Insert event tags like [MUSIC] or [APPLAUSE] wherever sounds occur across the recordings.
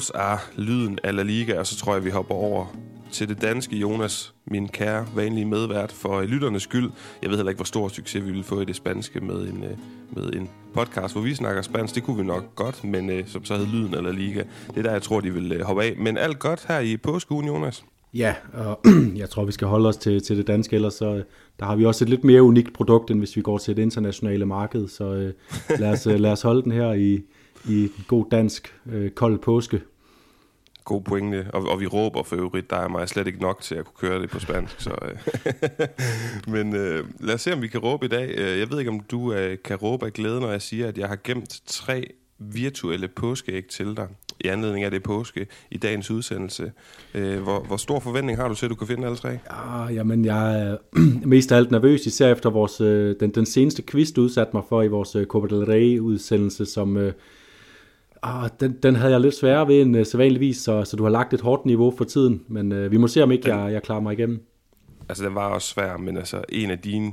Sonidos er lyden af La Liga, og så tror jeg, vi hopper over til det danske Jonas, min kære, vanlige medvært, for lytternes skyld. Jeg ved heller ikke, hvor stor succes vi ville få i det spanske med en, øh, med en podcast, hvor vi snakker spansk. Det kunne vi nok godt, men øh, som så hed lyden eller La Liga. Det er der, jeg tror, de vil øh, hoppe af. Men alt godt her i påskuen, Jonas? Ja, og [CLEARS THROAT] jeg tror, vi skal holde os til, til det danske, ellers så der har vi også et lidt mere unikt produkt, end hvis vi går til det internationale marked. Så øh, lad, os, lad os holde den her i, i god dansk øh, kold påske. God pointe, og, og vi råber for øvrigt, der er mig slet ikke nok til at kunne køre det på spansk. Så, øh. [LAUGHS] Men øh, lad os se, om vi kan råbe i dag. Øh, jeg ved ikke, om du øh, kan råbe af glæde, når jeg siger, at jeg har gemt tre virtuelle påskeæg til dig i anledning af det påske i dagens udsendelse. Øh, hvor, hvor stor forventning har du til, at du kan finde alle tre? Ja, jamen, jeg er [CLEARS THROAT] mest af alt nervøs, især efter vores, øh, den, den seneste quiz, du udsatte mig for i vores øh, Copa del Rey-udsendelse, som... Øh, Ah, den, den havde jeg lidt sværere ved end uh, sædvanligvis, så, så du har lagt et hårdt niveau for tiden, men uh, vi må se, om ikke jeg, jeg klarer mig igennem. Altså, den var også svær, men altså, en af dine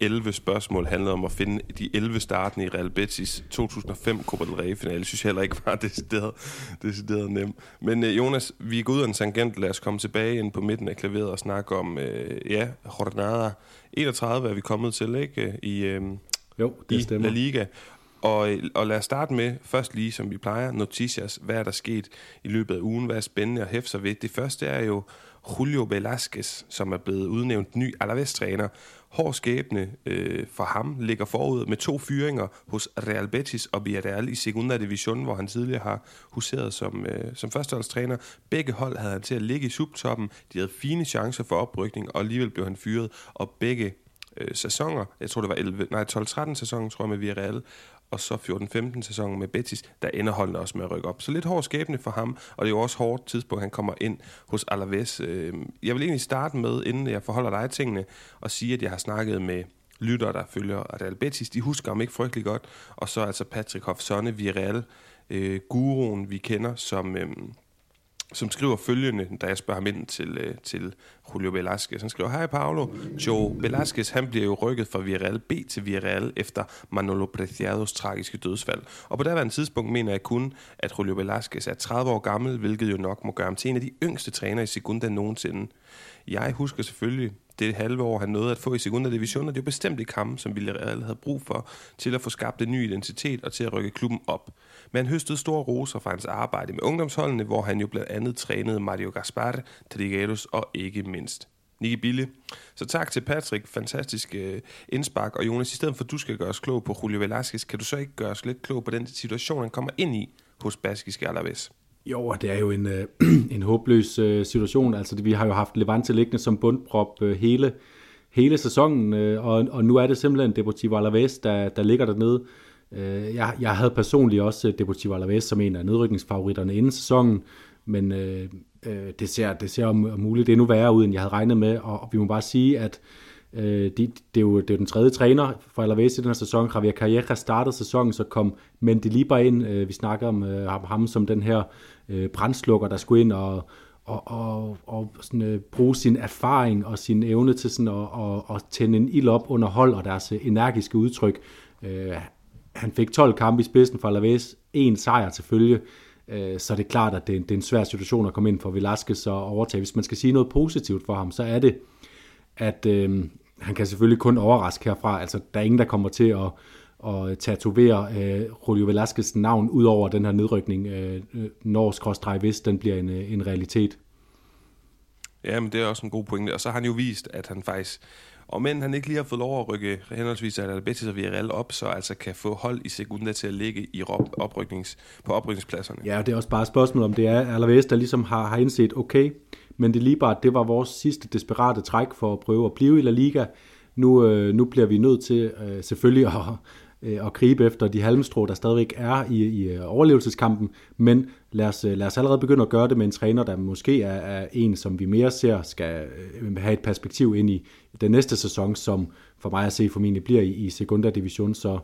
11 øh, spørgsmål handlede om at finde de 11 startende i Real Betis 2005 Copa del Rey finale. Jeg synes heller ikke var [LAUGHS] decideret, decideret nemt. Men uh, Jonas, vi er gået ud af en tangent. Lad os komme tilbage ind på midten af klaveret og snakke om, uh, ja, Jornada 31 er vi kommet til, ikke? I, uh, jo, det i stemmer. La Liga. Og, og lad os starte med, først lige som vi plejer, noticias. Hvad er der sket i løbet af ugen? Hvad er spændende at hæfte sig ved? Det første er jo Julio Velasquez, som er blevet udnævnt ny Alaves-træner. Hård skæbne øh, for ham ligger forud med to fyringer hos Real Betis og Villarreal i Segunda Division, hvor han tidligere har huseret som, øh, som førsteholdstræner. Begge hold havde han til at ligge i subtoppen. De havde fine chancer for oprykning, og alligevel blev han fyret. Og begge øh, sæsoner, jeg tror det var 11, nej, 12-13 sæsonen, tror jeg, med Villarreal, og så 14-15 sæsonen med Betis, der ender holdene også med at rykke op. Så lidt hård skæbne for ham, og det er jo også hårdt tidspunkt, han kommer ind hos Alaves. Øh, jeg vil egentlig starte med, inden jeg forholder dig tingene, og sige, at jeg har snakket med lyttere, der følger Adal Betis. De husker ham ikke frygtelig godt. Og så altså Patrick Hofsonne, Villarreal, øh, guruen, vi kender, som... Øh, som skriver følgende, da jeg spørger ham ind til, øh, til Julio Velasquez. Han skriver, Hej Paolo, Joe Velasquez han bliver jo rykket fra Villarreal B til Villarreal efter Manolo Preciados tragiske dødsfald. Og på derværende tidspunkt mener jeg kun, at Julio Velasquez er 30 år gammel, hvilket jo nok må gøre ham til en af de yngste trænere i Segunda nogensinde. Jeg husker selvfølgelig det halve år, han nåede at få i Segunda Division, og det er jo bestemt ikke ham, som Villarreal havde brug for til at få skabt en ny identitet og til at rykke klubben op. Men han høstede store roser fra hans arbejde med ungdomsholdene, hvor han jo blandt andet trænede Mario Gaspar, Trigueros og ikke mindst Nicky Bille. Så tak til Patrick, fantastisk uh, indspark. Og Jonas, i stedet for at du skal gøre os klog på Julio Velasquez, kan du så ikke gøre os lidt klog på den situation, han kommer ind i hos Baskiske Alaves? Jo, det er jo en, øh, [CLEARS THROAT] en håbløs øh, situation. Altså, vi har jo haft Levante liggende som bundprop øh, hele, hele sæsonen, øh, og, og nu er det simpelthen Deportivo Alaves, der, der ligger dernede. Øh, jeg, jeg havde personligt også Deportivo Alaves som en af nedrykningsfavoritterne inden sæsonen, men øh, øh, det, ser, det ser om, muligt endnu værre ud, end jeg havde regnet med, og, og vi må bare sige, at Øh, Øh, det, det, er jo, det er jo den tredje træner for Alaves i den her sæson. Javier Calleja startede sæsonen, så kom Mendilibar ind. Øh, vi snakker om øh, ham som den her øh, brændslukker, der skulle ind og, og, og, og sådan, øh, bruge sin erfaring og sin evne til sådan at, og, og tænde en ild op under hold og deres energiske udtryk. Øh, han fik 12 kampe i spidsen for Alaves, en sejr til følge, øh, så det er klart, at det, det er en svær situation at komme ind for Velasquez og overtage. Hvis man skal sige noget positivt for ham, så er det, at øh, han kan selvfølgelig kun overraske herfra. Altså, der er ingen, der kommer til at, at tatovere øh, Julio Velasquez navn ud over den her nedrykning, øh, når hvis den bliver en, øh, en realitet. Ja, men det er også en god pointe. Og så har han jo vist, at han faktisk, og men han ikke lige har fået lov at rykke henholdsvis af Betis og Villarreal op, så altså kan få hold i Segunda til at ligge i opryknings, på oprykningspladserne. Ja, det er også bare et spørgsmål, om det er Alaves, der ligesom har, har indset, okay, men det lige bare, det var vores sidste desperate træk for at prøve at blive i La Liga. Nu, øh, nu bliver vi nødt til øh, selvfølgelig at, øh, at gribe efter de halmstrå, der stadigvæk er i, i øh, overlevelseskampen, men lad os, øh, lad os allerede begynde at gøre det med en træner, der måske er, er en, som vi mere ser skal øh, have et perspektiv ind i den næste sæson, som for mig at se formentlig bliver i, i Segunda Division, så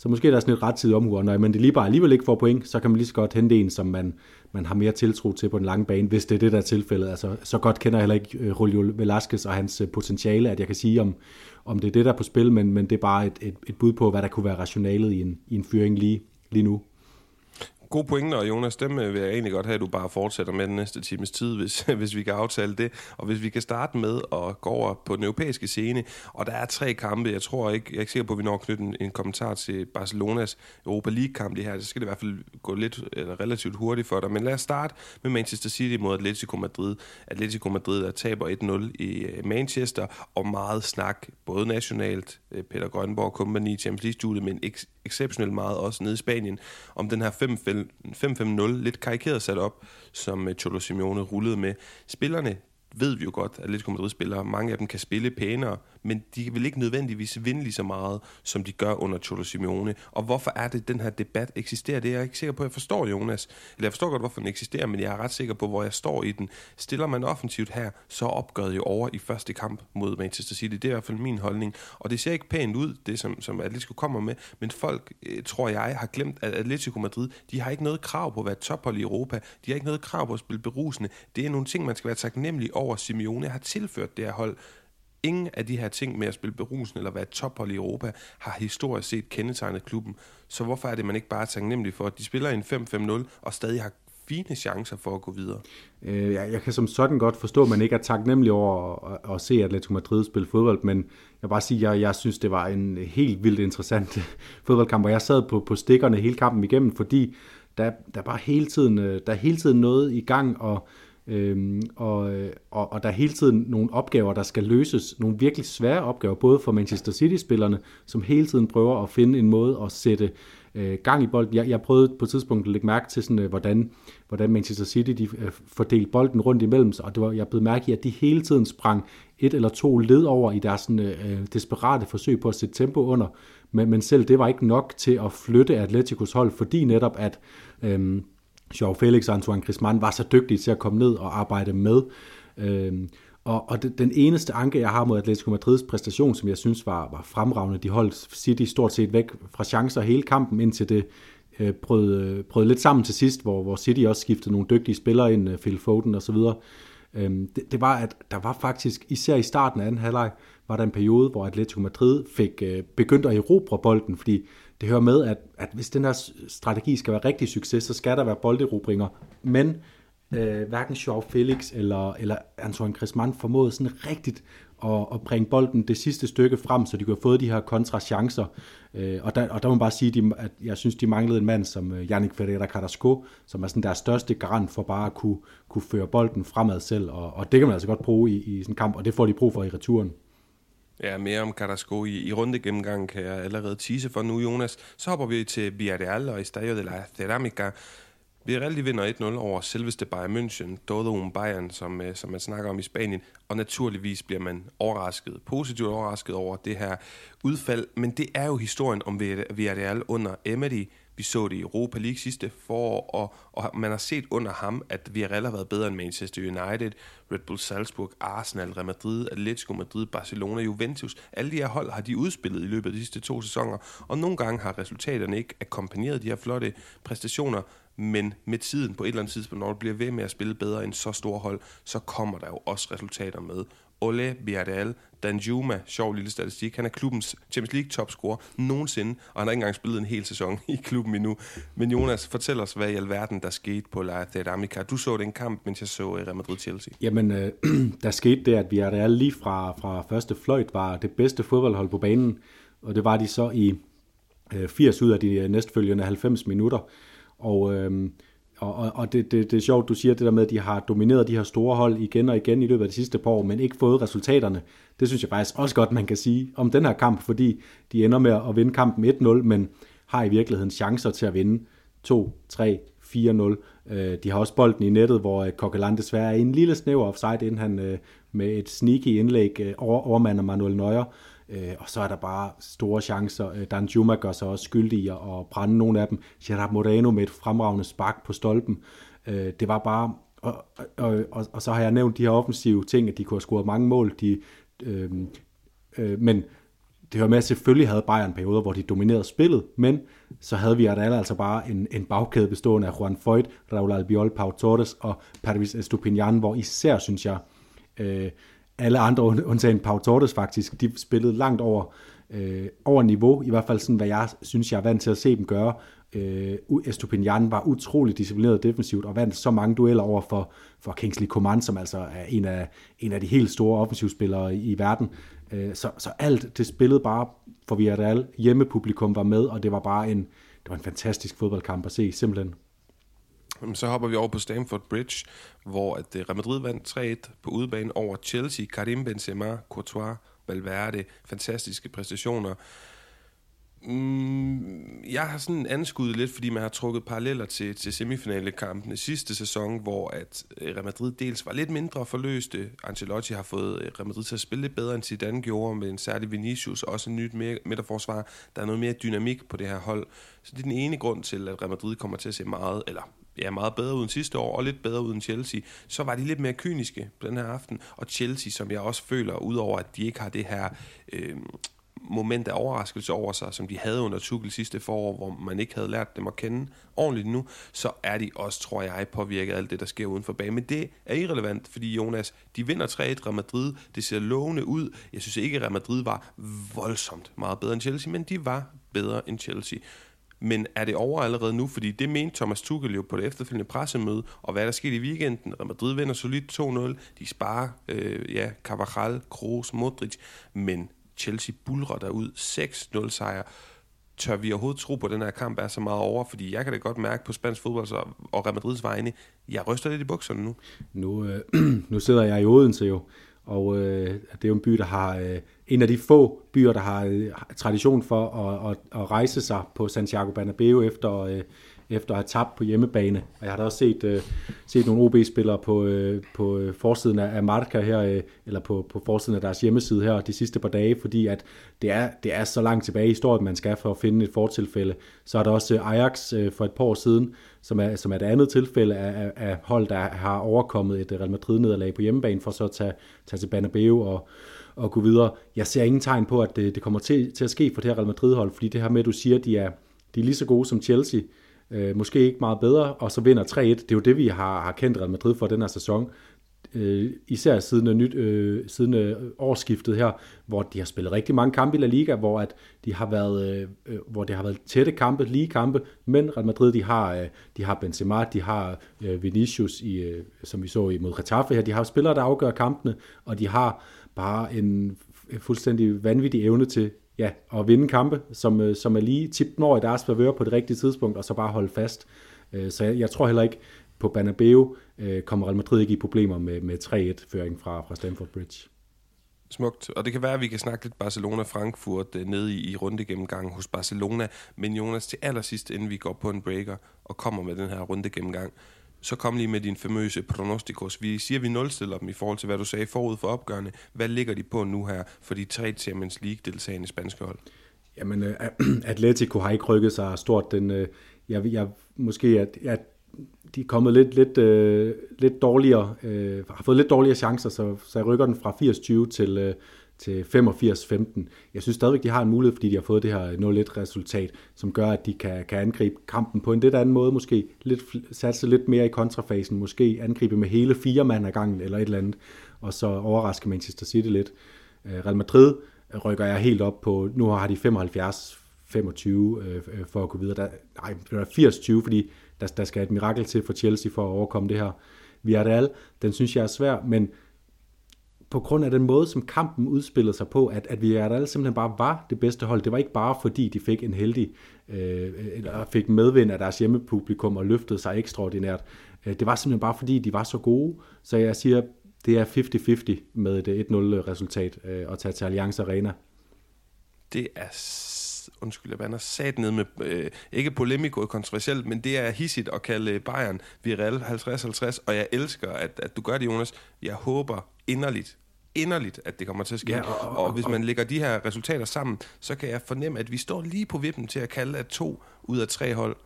så måske er der sådan et rettidigt tid omhu, og når man det lige bare alligevel ikke får point, så kan man lige så godt hente en, som man, man har mere tiltro til på den lange bane, hvis det er det, der er tilfældet. Altså, så godt kender jeg heller ikke øh, Julio Velasquez og hans øh, potentiale, at jeg kan sige, om, om det er det, der er på spil, men, men det er bare et, et, et bud på, hvad der kunne være rationalet i en, i en fyring lige, lige nu gode pointer, og Jonas, dem øh, vil jeg egentlig godt have, at du bare fortsætter med den næste times tid, [LAUGHS] hvis, hvis vi kan aftale det. Og hvis vi kan starte med at gå over på den europæiske scene, og der er tre kampe, jeg tror ikke, jeg er ikke sikker på, at vi når at knytte en, en kommentar til Barcelonas Europa League-kamp det her, så skal det i hvert fald gå lidt eller relativt hurtigt for dig. Men lad os starte med Manchester City mod Atletico Madrid. Atletico Madrid, der taber 1-0 i øh, Manchester, og meget snak, både nationalt, øh, Peter Grønborg, Company, Champions League-studiet, men ek- exceptionelt meget også nede i Spanien, om den her 5-5-0, lidt karikeret sat op, som øh, Cholo Simeone rullede med. Spillerne, ved vi jo godt, at Atletico Madrid-spillere, mange af dem kan spille pænere, men de vil ikke nødvendigvis vinde lige så meget, som de gør under Cholo Simeone. Og hvorfor er det, den her debat eksisterer? Det er jeg ikke sikker på, jeg forstår, Jonas. Eller jeg forstår godt, hvorfor den eksisterer, men jeg er ret sikker på, hvor jeg står i den. Stiller man offensivt her, så opgør jo over i første kamp mod Manchester City. Det er i hvert fald min holdning. Og det ser ikke pænt ud, det som, som Atletico kommer med, men folk, øh, tror jeg, har glemt, at Atletico Madrid, de har ikke noget krav på at være tophold i Europa. De har ikke noget krav på at spille berusende. Det er nogle ting, man skal være taknemmelig over. Simeone har tilført det her hold Ingen af de her ting med at spille berusen eller være tophold i Europa har historisk set kendetegnet klubben. Så hvorfor er det, man ikke bare er taknemmelig for, at de spiller en 5-5-0 og stadig har fine chancer for at gå videre? Øh, jeg, jeg kan som sådan godt forstå, at man ikke er taknemmelig over at, at se Atletico Madrid spille fodbold, men jeg vil bare sige, at jeg, jeg synes, det var en helt vildt interessant [LAUGHS] fodboldkamp, og jeg sad på, på stikkerne hele kampen igennem, fordi der, der bare hele tiden, øh, der er hele tiden noget i gang, og Øhm, og, øh, og, og der er hele tiden nogle opgaver, der skal løses. Nogle virkelig svære opgaver, både for Manchester City-spillerne, som hele tiden prøver at finde en måde at sætte øh, gang i bolden. Jeg, jeg prøvede på et tidspunkt at lægge mærke til, sådan, øh, hvordan, hvordan Manchester City de, øh, fordelte bolden rundt imellem sig, og det var, jeg blev mærke i, at de hele tiden sprang et eller to led over i deres sådan, øh, øh desperate forsøg på at sætte tempo under. Men, men selv det var ikke nok til at flytte Atleticos hold, fordi netop at... Øh, Joao Felix og Antoine Griezmann var så dygtige til at komme ned og arbejde med. Øhm, og, og den eneste anke, jeg har mod Atletico Madrids præstation, som jeg synes var, var fremragende, de holdt City stort set væk fra chancer hele kampen, indtil det øh, brød, øh, brød lidt sammen til sidst, hvor, hvor City også skiftede nogle dygtige spillere ind, øh, Phil Foden osv. Øhm, det, det var, at der var faktisk, især i starten af anden halvleg, var der en periode, hvor Atletico Madrid fik øh, begyndt at erobre bolden, fordi det hører med, at, at hvis den her strategi skal være rigtig succes, så skal der være bolderobringer. Men øh, hverken Joao Felix eller, eller Antoine Griezmann formåede sådan rigtigt at, at bringe bolden det sidste stykke frem, så de kunne have fået de her kontrachancer. Øh, og, der, og der må man bare sige, de, at jeg synes, de manglede en mand som øh, Yannick Ferreira Carrasco, som er sådan deres største garant for bare at kunne, kunne føre bolden fremad selv. Og, og det kan man altså godt bruge i, i sådan en kamp, og det får de brug for i returen. Ja, mere om Carrasco i, i runde gennemgang kan jeg allerede tease for nu, Jonas. Så hopper vi til Villarreal og Estadio de la Ceramica. Villarreal de vinder 1-0 over selveste Bayern München, Dodo Bayern, som, øh, som man snakker om i Spanien. Og naturligvis bliver man overrasket, positivt overrasket over det her udfald. Men det er jo historien om Villarreal under Emery. Vi så det i Europa League sidste forår, og, og man har set under ham, at Villarreal har været bedre end Manchester United, Red Bull Salzburg, Arsenal, Real Madrid, Atletico Madrid, Barcelona, Juventus. Alle de her hold har de udspillet i løbet af de sidste to sæsoner, og nogle gange har resultaterne ikke akkompagneret de her flotte præstationer, men med tiden på et eller andet tidspunkt, når du bliver ved med at spille bedre end så store hold, så kommer der jo også resultater med. Ole Villarreal, Danjuma, sjov lille statistik, han er klubbens Champions League topscorer nogensinde, og han har ikke engang spillet en hel sæson [LAUGHS] i klubben endnu. Men Jonas, fortæl os, hvad i alverden der skete på La Ceramica. Du så den kamp, mens jeg så eh, Real Madrid-Chelsea. Jamen, øh, [CLEARS THROAT] der skete det, at Villarreal lige fra, fra første fløjt var det bedste fodboldhold på banen, og det var de så i øh, 80 ud af de øh, næstfølgende 90 minutter. Og øh, og, og, og det, det, det er sjovt, du siger det der med, at de har domineret de her store hold igen og igen i løbet af de sidste par år, men ikke fået resultaterne. Det synes jeg faktisk også godt, man kan sige om den her kamp, fordi de ender med at vinde kampen 1-0, men har i virkeligheden chancer til at vinde 2, 3, 4-0. De har også bolden i nettet, hvor øh, Coquelin desværre er en lille snæver offside, inden han øh, med et sneaky indlæg øh, overmander Manuel Neuer. Øh, og så er der bare store chancer. Øh, Dan Juma gør sig også skyldig i at brænde nogle af dem. Gerard Moreno med et fremragende spark på stolpen. Øh, det var bare... Og, og, og, og så har jeg nævnt de her offensive ting, at de kunne have scoret mange mål. De, øh, øh, men det hører med, at selvfølgelig havde Bayern perioder, hvor de dominerede spillet, men så havde vi altså bare en, en bagkæde bestående af Juan Foyt, Raul Albiol, Pau Torres og Patrice Estupinian, hvor især, synes jeg, øh, alle andre, undtagen Pau Torres faktisk, de spillede langt over, øh, over niveau, i hvert fald sådan, hvad jeg synes, jeg er vant til at se dem gøre. Øh, Estupinian var utrolig disciplineret defensivt og vandt så mange dueller over for, for Kingsley Coman, som altså er en af, en af de helt store offensivspillere i, i verden. Øh, så, så alt det spillede bare for Villarreal. Hjemmepublikum var med, og det var bare en, det var en fantastisk fodboldkamp at se, simpelthen. Så hopper vi over på Stamford Bridge, hvor at øh, Real Madrid vandt 3-1 på udebane over Chelsea. Karim Benzema, Courtois, Valverde. Fantastiske præstationer. Mm, jeg har sådan anskuddet lidt, fordi man har trukket paralleller til, til semifinalekampene sidste sæson, hvor at øh, Real Madrid dels var lidt mindre forløste. Ancelotti har fået øh, Real Madrid til at spille lidt bedre, end Zidane gjorde, med en særlig Vinicius, også en nyt midterforsvar. Der er noget mere dynamik på det her hold. Så det er den ene grund til, at Real Madrid kommer til at se meget, eller ja, meget bedre uden sidste år, og lidt bedre uden Chelsea, så var de lidt mere kyniske på den her aften. Og Chelsea, som jeg også føler, udover at de ikke har det her øh, moment af overraskelse over sig, som de havde under Tuchel sidste forår, hvor man ikke havde lært dem at kende ordentligt nu, så er de også, tror jeg, påvirket af alt det, der sker uden for banen. Men det er irrelevant, fordi Jonas, de vinder 3-1 Real Madrid. Det ser lovende ud. Jeg synes ikke, at Real Madrid var voldsomt meget bedre end Chelsea, men de var bedre end Chelsea. Men er det over allerede nu? Fordi det mente Thomas Tuchel jo på det efterfølgende pressemøde, og hvad der skete i weekenden. Real Madrid vinder solidt 2-0. De sparer, øh, ja, Carvajal, Kroos, Modric, men Chelsea bulrer derud 6-0 sejr. Tør vi overhovedet tro på, at den her kamp er så meget over? Fordi jeg kan da godt mærke på spansk fodbold så, og Real Madrids vegne, jeg ryster lidt i bukserne nu. Nu, øh, [CLEARS THROAT] nu sidder jeg i Odense jo, og øh, det er jo en by, der har øh, en af de få byer, der har øh, tradition for at, at, at rejse sig på Santiago Bernabeu efter, øh, efter at have tabt på hjemmebane. Og jeg har da også set, øh, set nogle OB-spillere på, øh, på øh, forsiden af Marca her, øh, eller på, på forsiden af deres hjemmeside her de sidste par dage, fordi at det er, det er så langt tilbage i historien, man skal for at finde et fortilfælde. Så er der også øh, Ajax øh, for et par år siden, som er, som er et andet tilfælde af, af hold, der har overkommet et Real Madrid-nederlag på hjemmebane, for så at tage, tage til Bernabeu og, og gå videre. Jeg ser ingen tegn på, at det, det kommer til, til at ske for det her Real Madrid-hold, fordi det her med, at du siger, at de er, de er lige så gode som Chelsea, øh, måske ikke meget bedre, og så vinder 3-1. Det er jo det, vi har, har kendt Real Madrid for den her sæson. Øh, især siden, nyt, øh, siden øh, årsskiftet her, hvor de har spillet rigtig mange kampe i La Liga, hvor at de har været, øh, øh, hvor det har været tætte kampe, lige kampe, men Real Madrid, de har, øh, de har Benzema, de har øh, Vinicius, i, øh, som vi så i mod Getafe her, de har spillere, der afgør kampene, og de har bare en fuldstændig vanvittig evne til ja, at vinde kampe, som, øh, som er lige tippet over i deres favør på det rigtige tidspunkt, og så bare holde fast. Øh, så jeg, jeg tror heller ikke, på Banabeo øh, kommer Real Madrid ikke i problemer med, med 3-1-føring fra, fra Stamford Bridge. Smukt. Og det kan være, at vi kan snakke lidt Barcelona-Frankfurt nede i, i rundegennemgangen hos Barcelona. Men Jonas, til allersidst, inden vi går på en breaker og kommer med den her rundegennemgang, så kom lige med din famøse pronostikos. Vi siger, at vi nulstiller dem i forhold til, hvad du sagde forud for opgørende. Hvad ligger de på nu her for de tre Champions League-deltagende spanske hold? Jamen, uh, [CLEARS THROAT] Atletico har ikke rykket sig stort. Den, uh, jeg, jeg, måske, at, at de er kommet lidt, lidt, uh, lidt dårligere, uh, har fået lidt dårligere chancer, så, så jeg rykker den fra 80-20 til, uh, til 85-15. Jeg synes stadigvæk, de har en mulighed, fordi de har fået det her 0-1-resultat, som gør, at de kan, kan angribe kampen på en lidt anden måde, måske lidt, satse lidt mere i kontrafasen, måske angribe med hele fire mand ad gangen, eller et eller andet, og så overraske Manchester City lidt. Øh, Real Madrid rykker jeg helt op på, nu har de 75 25 øh, øh, for at gå videre. Der, nej, det er 80-20, fordi der, der skal et mirakel til for Chelsea for at overkomme det her. Villarreal, den synes jeg er svær, men på grund af den måde, som kampen udspillede sig på, at, at vi simpelthen bare var det bedste hold. Det var ikke bare fordi, de fik en heldig, øh, eller fik medvind af deres hjemmepublikum og løftede sig ekstraordinært. Øh, det var simpelthen bare fordi, de var så gode. Så jeg siger, det er 50-50 med et 1-0-resultat øh, at tage til Allianz Arena. Det er undskyld, jeg bander sat ned med, øh, ikke polemiko kontroversielt, men det er hissigt at kalde Bayern Virel 50-50, og jeg elsker, at, at du gør det, Jonas. Jeg håber inderligt, inderligt, at det kommer til at ske. Ja, og, og, og, hvis man lægger de her resultater sammen, så kan jeg fornemme, at vi står lige på vippen til at kalde, at to ud af tre hold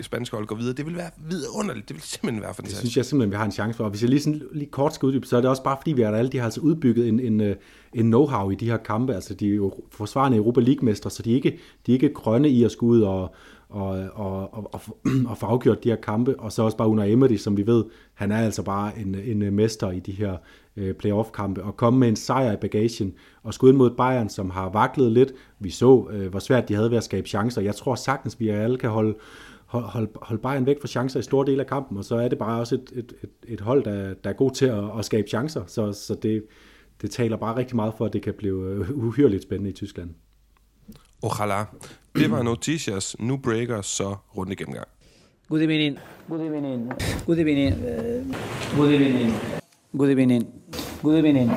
spanske hold går videre. Det vil være vidunderligt. Det vil simpelthen være fantastisk. Det synes jeg simpelthen, vi har en chance for. Og hvis jeg lige, sådan, lige kort skal uddybe, så er det også bare fordi, vi har alle de har altså udbygget en, en, øh, en know-how i de her kampe. Altså, de er jo forsvarende Europa League-mestre, så de er, ikke, de er ikke grønne i at skulle ud og, og, og, og, og, [CLEARS THROAT] og få afgjort de her kampe. Og så også bare under Emery, som vi ved, han er altså bare en, en mester i de her øh, playoff-kampe. Og komme med en sejr i bagagen og ind mod Bayern, som har vaklet lidt. Vi så, øh, hvor svært de havde ved at skabe chancer. Jeg tror sagtens, vi alle kan holde hold, hold Bayern væk fra chancer i store dele af kampen, og så er det bare også et, et, et, et hold, der, der er god til at, at skabe chancer, så, så det, det taler bare rigtig meget for, at det kan blive øh, uhyrligt spændende i Tyskland. Ojalá. Det var Noticias. Nu breaker så runde gennemgang. Good evening. Good evening. Good evening. Good evening. Good evening. Good evening.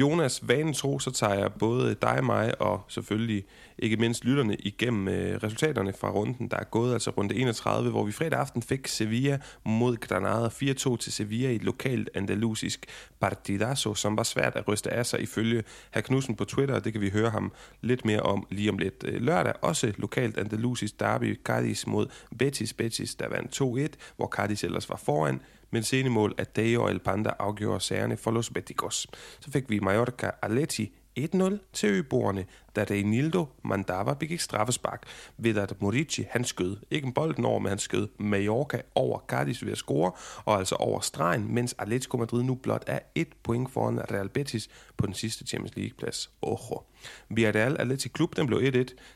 Jonas, vanen tro, så tager jeg både dig, mig og selvfølgelig ikke mindst lytterne igennem øh, resultaterne fra runden, der er gået, altså runde 31, hvor vi fredag aften fik Sevilla mod Granada 4-2 til Sevilla i et lokalt andalusisk partidazo, som var svært at ryste af sig ifølge herr Knudsen på Twitter, og det kan vi høre ham lidt mere om lige om lidt. Øh, lørdag også lokalt andalusisk derby, Cadiz mod Betis, Betis der vandt 2-1, hvor Cadiz ellers var foran, men senemål af Deo og El Panda afgjorde sagerne for Los Beticos. Så fik vi Mallorca Aleti 1-0 til øboerne, da Reinildo Mandava begik straffespark ved at Morici han skød. Ikke en bolden over, men han skød Mallorca over Cardis ved at score, og altså over stregen, mens Atletico Madrid nu blot er et point foran Real Betis på den sidste Champions League-plads. Ojo. Villarreal Atletic Klub, den blev 1-1.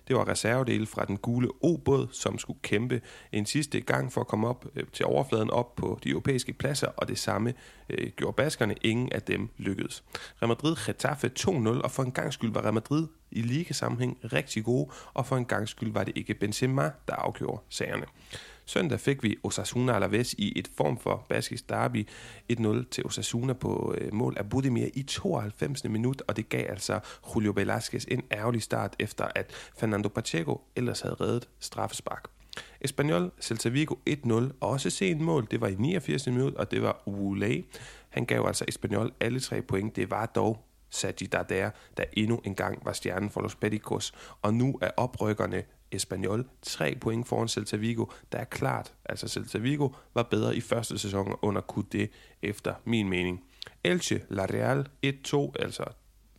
Det var reservedele fra den gule O-båd, som skulle kæmpe en sidste gang for at komme op øh, til overfladen op på de europæiske pladser, og det samme øh, gjorde baskerne. Ingen af dem lykkedes. Real Madrid Getafe 2-0, og for en gang skyld var Real Madrid i ligasammenhæng rigtig gode, og for en gang skyld var det ikke Benzema, der afgjorde sagerne. Søndag fik vi Osasuna Alaves i et form for baskisk derby 1-0 til Osasuna på øh, mål af Budimir i 92. minut, og det gav altså Julio Velasquez en ærgerlig start efter, at Fernando Pacheco ellers havde reddet straffespark. Espanyol Celta Vigo 1-0, også sen mål, det var i 89. minut, og det var Ulay. Han gav altså Espanyol alle tre point, det var dog Sadi Darder, der endnu engang var stjernen for Los Peticos, og nu er oprykkerne Espanyol tre point foran Celta Vigo, der er klart, altså Celta Vigo var bedre i første sæson under QD efter min mening. Elche, La Real 1-2, altså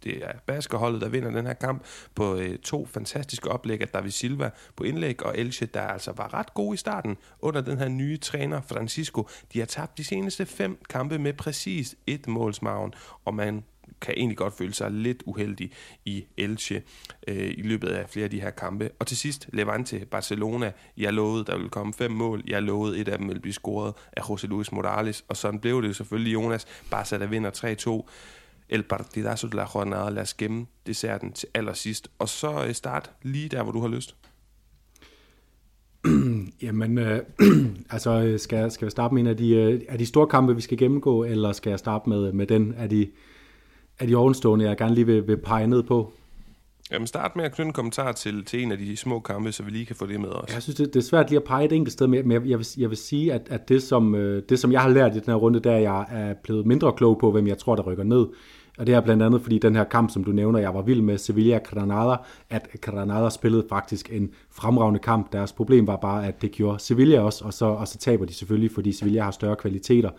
det er Baskerholdet, der vinder den her kamp på øh, to fantastiske oplæg af David Silva på indlæg, og Elche, der altså var ret god i starten under den her nye træner, Francisco. De har tabt de seneste fem kampe med præcis et målsmagen, og man kan egentlig godt føle sig lidt uheldig i Elche øh, i løbet af flere af de her kampe. Og til sidst, Levante, Barcelona. Jeg lovede, der ville komme fem mål. Jeg lovede, et af dem ville blive scoret af José Luis Morales. Og sådan blev det jo selvfølgelig Jonas. Barca, der vinder 3-2. El Partidazo de la Jornada. Lad os gemme desserten til allersidst. Og så øh, start lige der, hvor du har lyst. [CLEARS THROAT] Jamen, øh, [CLEARS THROAT] altså, øh, skal, skal jeg starte med en af de, øh, er de store kampe, vi skal gennemgå, eller skal jeg starte med, med den af de, af de ovenstående, jeg gerne lige vil, vil pege ned på? Jamen start med at knytte en kommentar til, til en af de små kampe, så vi lige kan få det med os. Jeg synes, det, det er svært lige at pege et enkelt sted, men jeg, jeg, vil, jeg vil sige, at, at det, som, øh, det, som jeg har lært i den her runde, der jeg er blevet mindre klog på, hvem jeg tror, der rykker ned. Og det er blandt andet, fordi den her kamp, som du nævner, jeg var vild med Sevilla Granada, at Granada spillede faktisk en fremragende kamp. Deres problem var bare, at det gjorde Sevilla også, og så, og så taber de selvfølgelig, fordi Sevilla har større kvaliteter.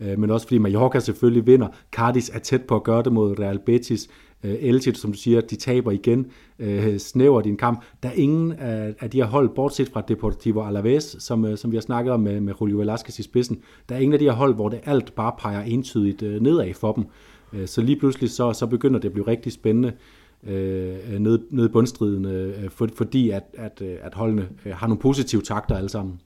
Øh, men også fordi Mallorca selvfølgelig vinder. Cardis er tæt på at gøre det mod Real Betis. Øh, Elche, som du siger, de taber igen øh, din kamp. Der er ingen af, af de her hold, bortset fra Deportivo Alaves, som, øh, som vi har snakket om med, med Julio Velasquez i spidsen, der er ingen af de her hold, hvor det alt bare peger entydigt øh, nedad for dem. Øh, så lige pludselig så, så begynder det at blive rigtig spændende øh, nede, nede i bundstriden, øh, for, fordi at, at, at holdene har nogle positive takter alle sammen.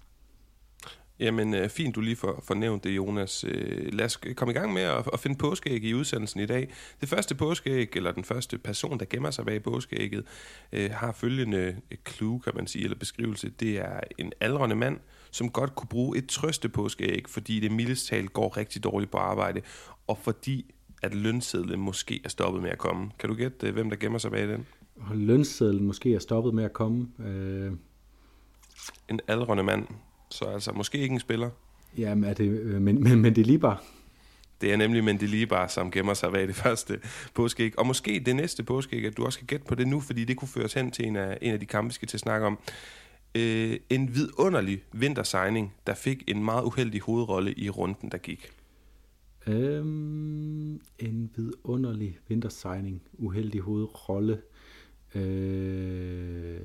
Jamen, øh, fint, du lige får, får nævnt det, Jonas. Øh, lad os komme i gang med at, at finde påskeæg i udsendelsen i dag. Det første påskeæg, eller den første person, der gemmer sig bag påskeægget, øh, har følgende clue, kan man sige, eller beskrivelse. Det er en aldrende mand, som godt kunne bruge et trøste påskeæg, fordi det mildest talt går rigtig dårligt på arbejde, og fordi at lønsedlen måske er stoppet med at komme. Kan du gætte, hvem der gemmer sig bag den? Og lønsedlen måske er stoppet med at komme. Øh... En aldrende mand, så altså måske ikke en spiller. Jamen, er det, øh, men, men, men det er lige bare. Det er nemlig Mendelibar, som gemmer sig bag det første påskeæg. Og måske det næste påskeæg, at du også kan gætte på det nu, fordi det kunne føre os hen til en af, en af de kampe, vi skal til at snakke om. øh, en vidunderlig vintersigning, der fik en meget uheldig hovedrolle i runden, der gik. Øhm, en vidunderlig vintersigning, uheldig hovedrolle. Øh,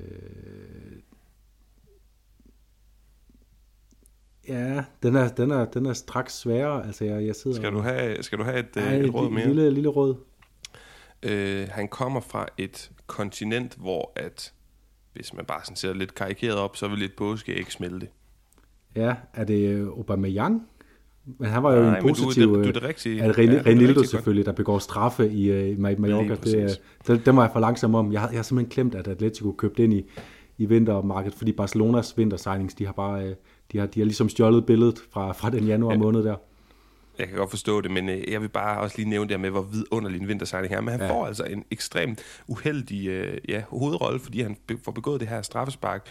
ja, den er, den er, den er straks sværere. Altså, jeg, jeg sidder Skal du have, skal du have et, ja, øh, et et råd mere? lille, lille råd. Øh, han kommer fra et kontinent, hvor at, hvis man bare sådan ser lidt karikeret op, så vil et påskeæg smelte. Ja, er det Aubameyang? Men han var jo Nej, en men du positiv... det- du er øh, det rigtige. Er det Ja, Ren- du det Renildo godt. selvfølgelig, der begår straffe i, øh, i Ma- Mallorca. Det, det, dem var jeg for langsom om. Jeg har, jeg har simpelthen glemt, at Atletico købte ind i, i vintermarkedet, fordi Barcelonas vintersignings, de har bare... øh, De har, de har ligesom stjålet billedet fra, fra den januar Ja. måned der. Jeg kan godt forstå det, men øh, jeg vil bare også lige nævne det her med, hvor vidunderlig en vintersejling er. Men han Ja. får altså en ekstremt uheldig øh, ja, hovedrolle, fordi han får begået det her straffespark.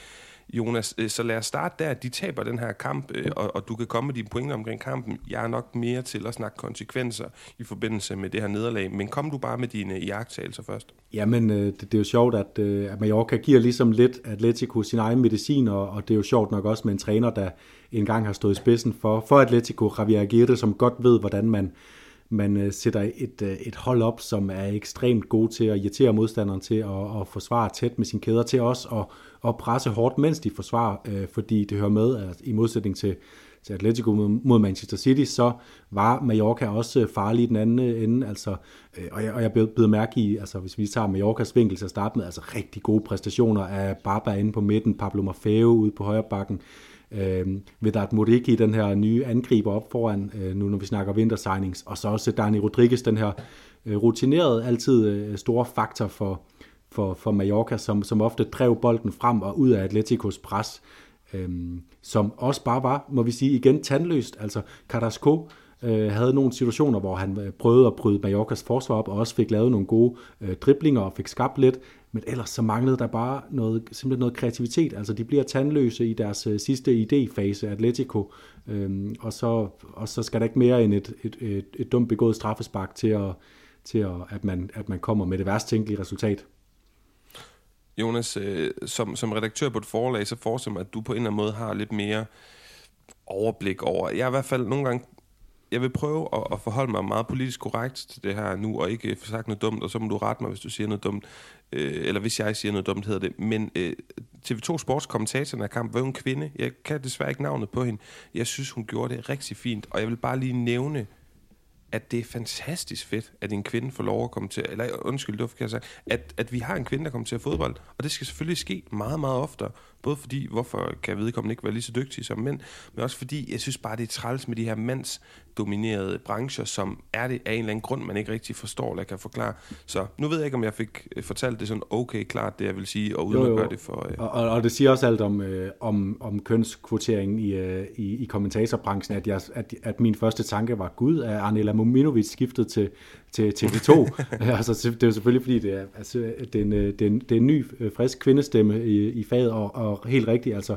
Jonas, øh, så lad os starte der. De taber den her kamp, øh, og, og du kan komme med dine pointer omkring kampen. Jeg er nok mere til at snakke konsekvenser i forbindelse med det her nederlag, men kom du bare med dine øh, iagttagelser først. Jamen, det, det er jo sjovt, at, at Mallorca giver ligesom lidt Atletico sin egen medicin, og, og det er jo sjovt nok også med en træner, der engang har stået i spidsen for, for Atletico, Javier Aguirre, som godt ved, hvordan man, man øh, sætter et, øh, et hold op, som er ekstremt god til at irritere modstanderen til at, at forsvare tæt med sine kæder, til også at, at presse hårdt, mens de forsvarer, øh, fordi det hører med, at i modsætning til, til Atletico mod mod Manchester City, så var Mallorca også øh, farlig i den anden øh, ende, altså, øh, og jeg, og jeg blev mærke i, altså hvis vi tager Mallorcas vinkel til at starte med, altså rigtig gode præstationer af Barba inde på midten, Pablo Maffeo ude på højre bakken, øh, Vedat Moriki, den her nye angriber op foran, øh, nu når vi snakker vintersignings, og så også Dani Rodriguez, den her øh, rutinerede, altid øh, store faktor for, for, for Mallorca, som, som ofte drev bolden frem og ud af Atleticos pres, øh, som også bare var, må vi sige, igen tandløst. Altså Carrasco øh, havde nogle situationer, hvor han øh, prøvede at bryde Mallorcas forsvar op, og også fik lavet nogle gode øh, driblinger og fik skabt lidt, men ellers så manglede der bare noget, simpelthen noget kreativitet. Altså de bliver tandløse i deres øh, sidste idéfase, Atletico, øhm, og, så, og så skal der ikke mere end et, et, et, et dumt begået straffespark til, at, til at, at, man, at man kommer med det værst tænkelige resultat. Jonas, øh, som, som redaktør på et forlag, så forestiller mig, at du på en eller anden måde har lidt mere overblik over. Jeg er i hvert fald nogle gange, jeg vil prøve at, at forholde mig meget politisk korrekt til det her nu, og ikke få sagt noget dumt, og så må du rette mig, hvis du siger noget dumt. Øh, eller hvis jeg siger noget dumt, hedder det. Men øh, TV2 Sports kommentatoren af kamp var en kvinde. Jeg kan desværre ikke navnet på hende. Jeg synes, hun gjorde det rigtig fint, og jeg vil bare lige nævne, at det er fantastisk fedt, at en kvinde får lov at komme til, eller undskyld, det var forkert sagt, at, at vi har en kvinde, der kommer til at fodbold, og det skal selvfølgelig ske meget, meget oftere, både fordi, hvorfor kan vedkommende ikke være lige så dygtig som mænd, men også fordi, jeg synes bare, det er træls med de her mandsdominerede brancher, som er det af en eller anden grund, man ikke rigtig forstår eller kan forklare. Så nu ved jeg ikke, om jeg fik øh, fortalt det sådan okay klart, det jeg vil sige, og uden Jo, at jo. gøre det for... Øh, Og, og, og det siger også alt om, øh, om, om kønskvoteringen i, øh, i, i kommentatorbranchen, at, jeg, at, at min første tanke var, gud, er Arnela Mominovic skiftet til, til TV2? [LAUGHS] altså, det er jo selvfølgelig, fordi det er, altså, det er, en, øh, det er, en, det er en ny, øh, frisk kvindestemme i, i faget, og, og helt rigtigt, altså,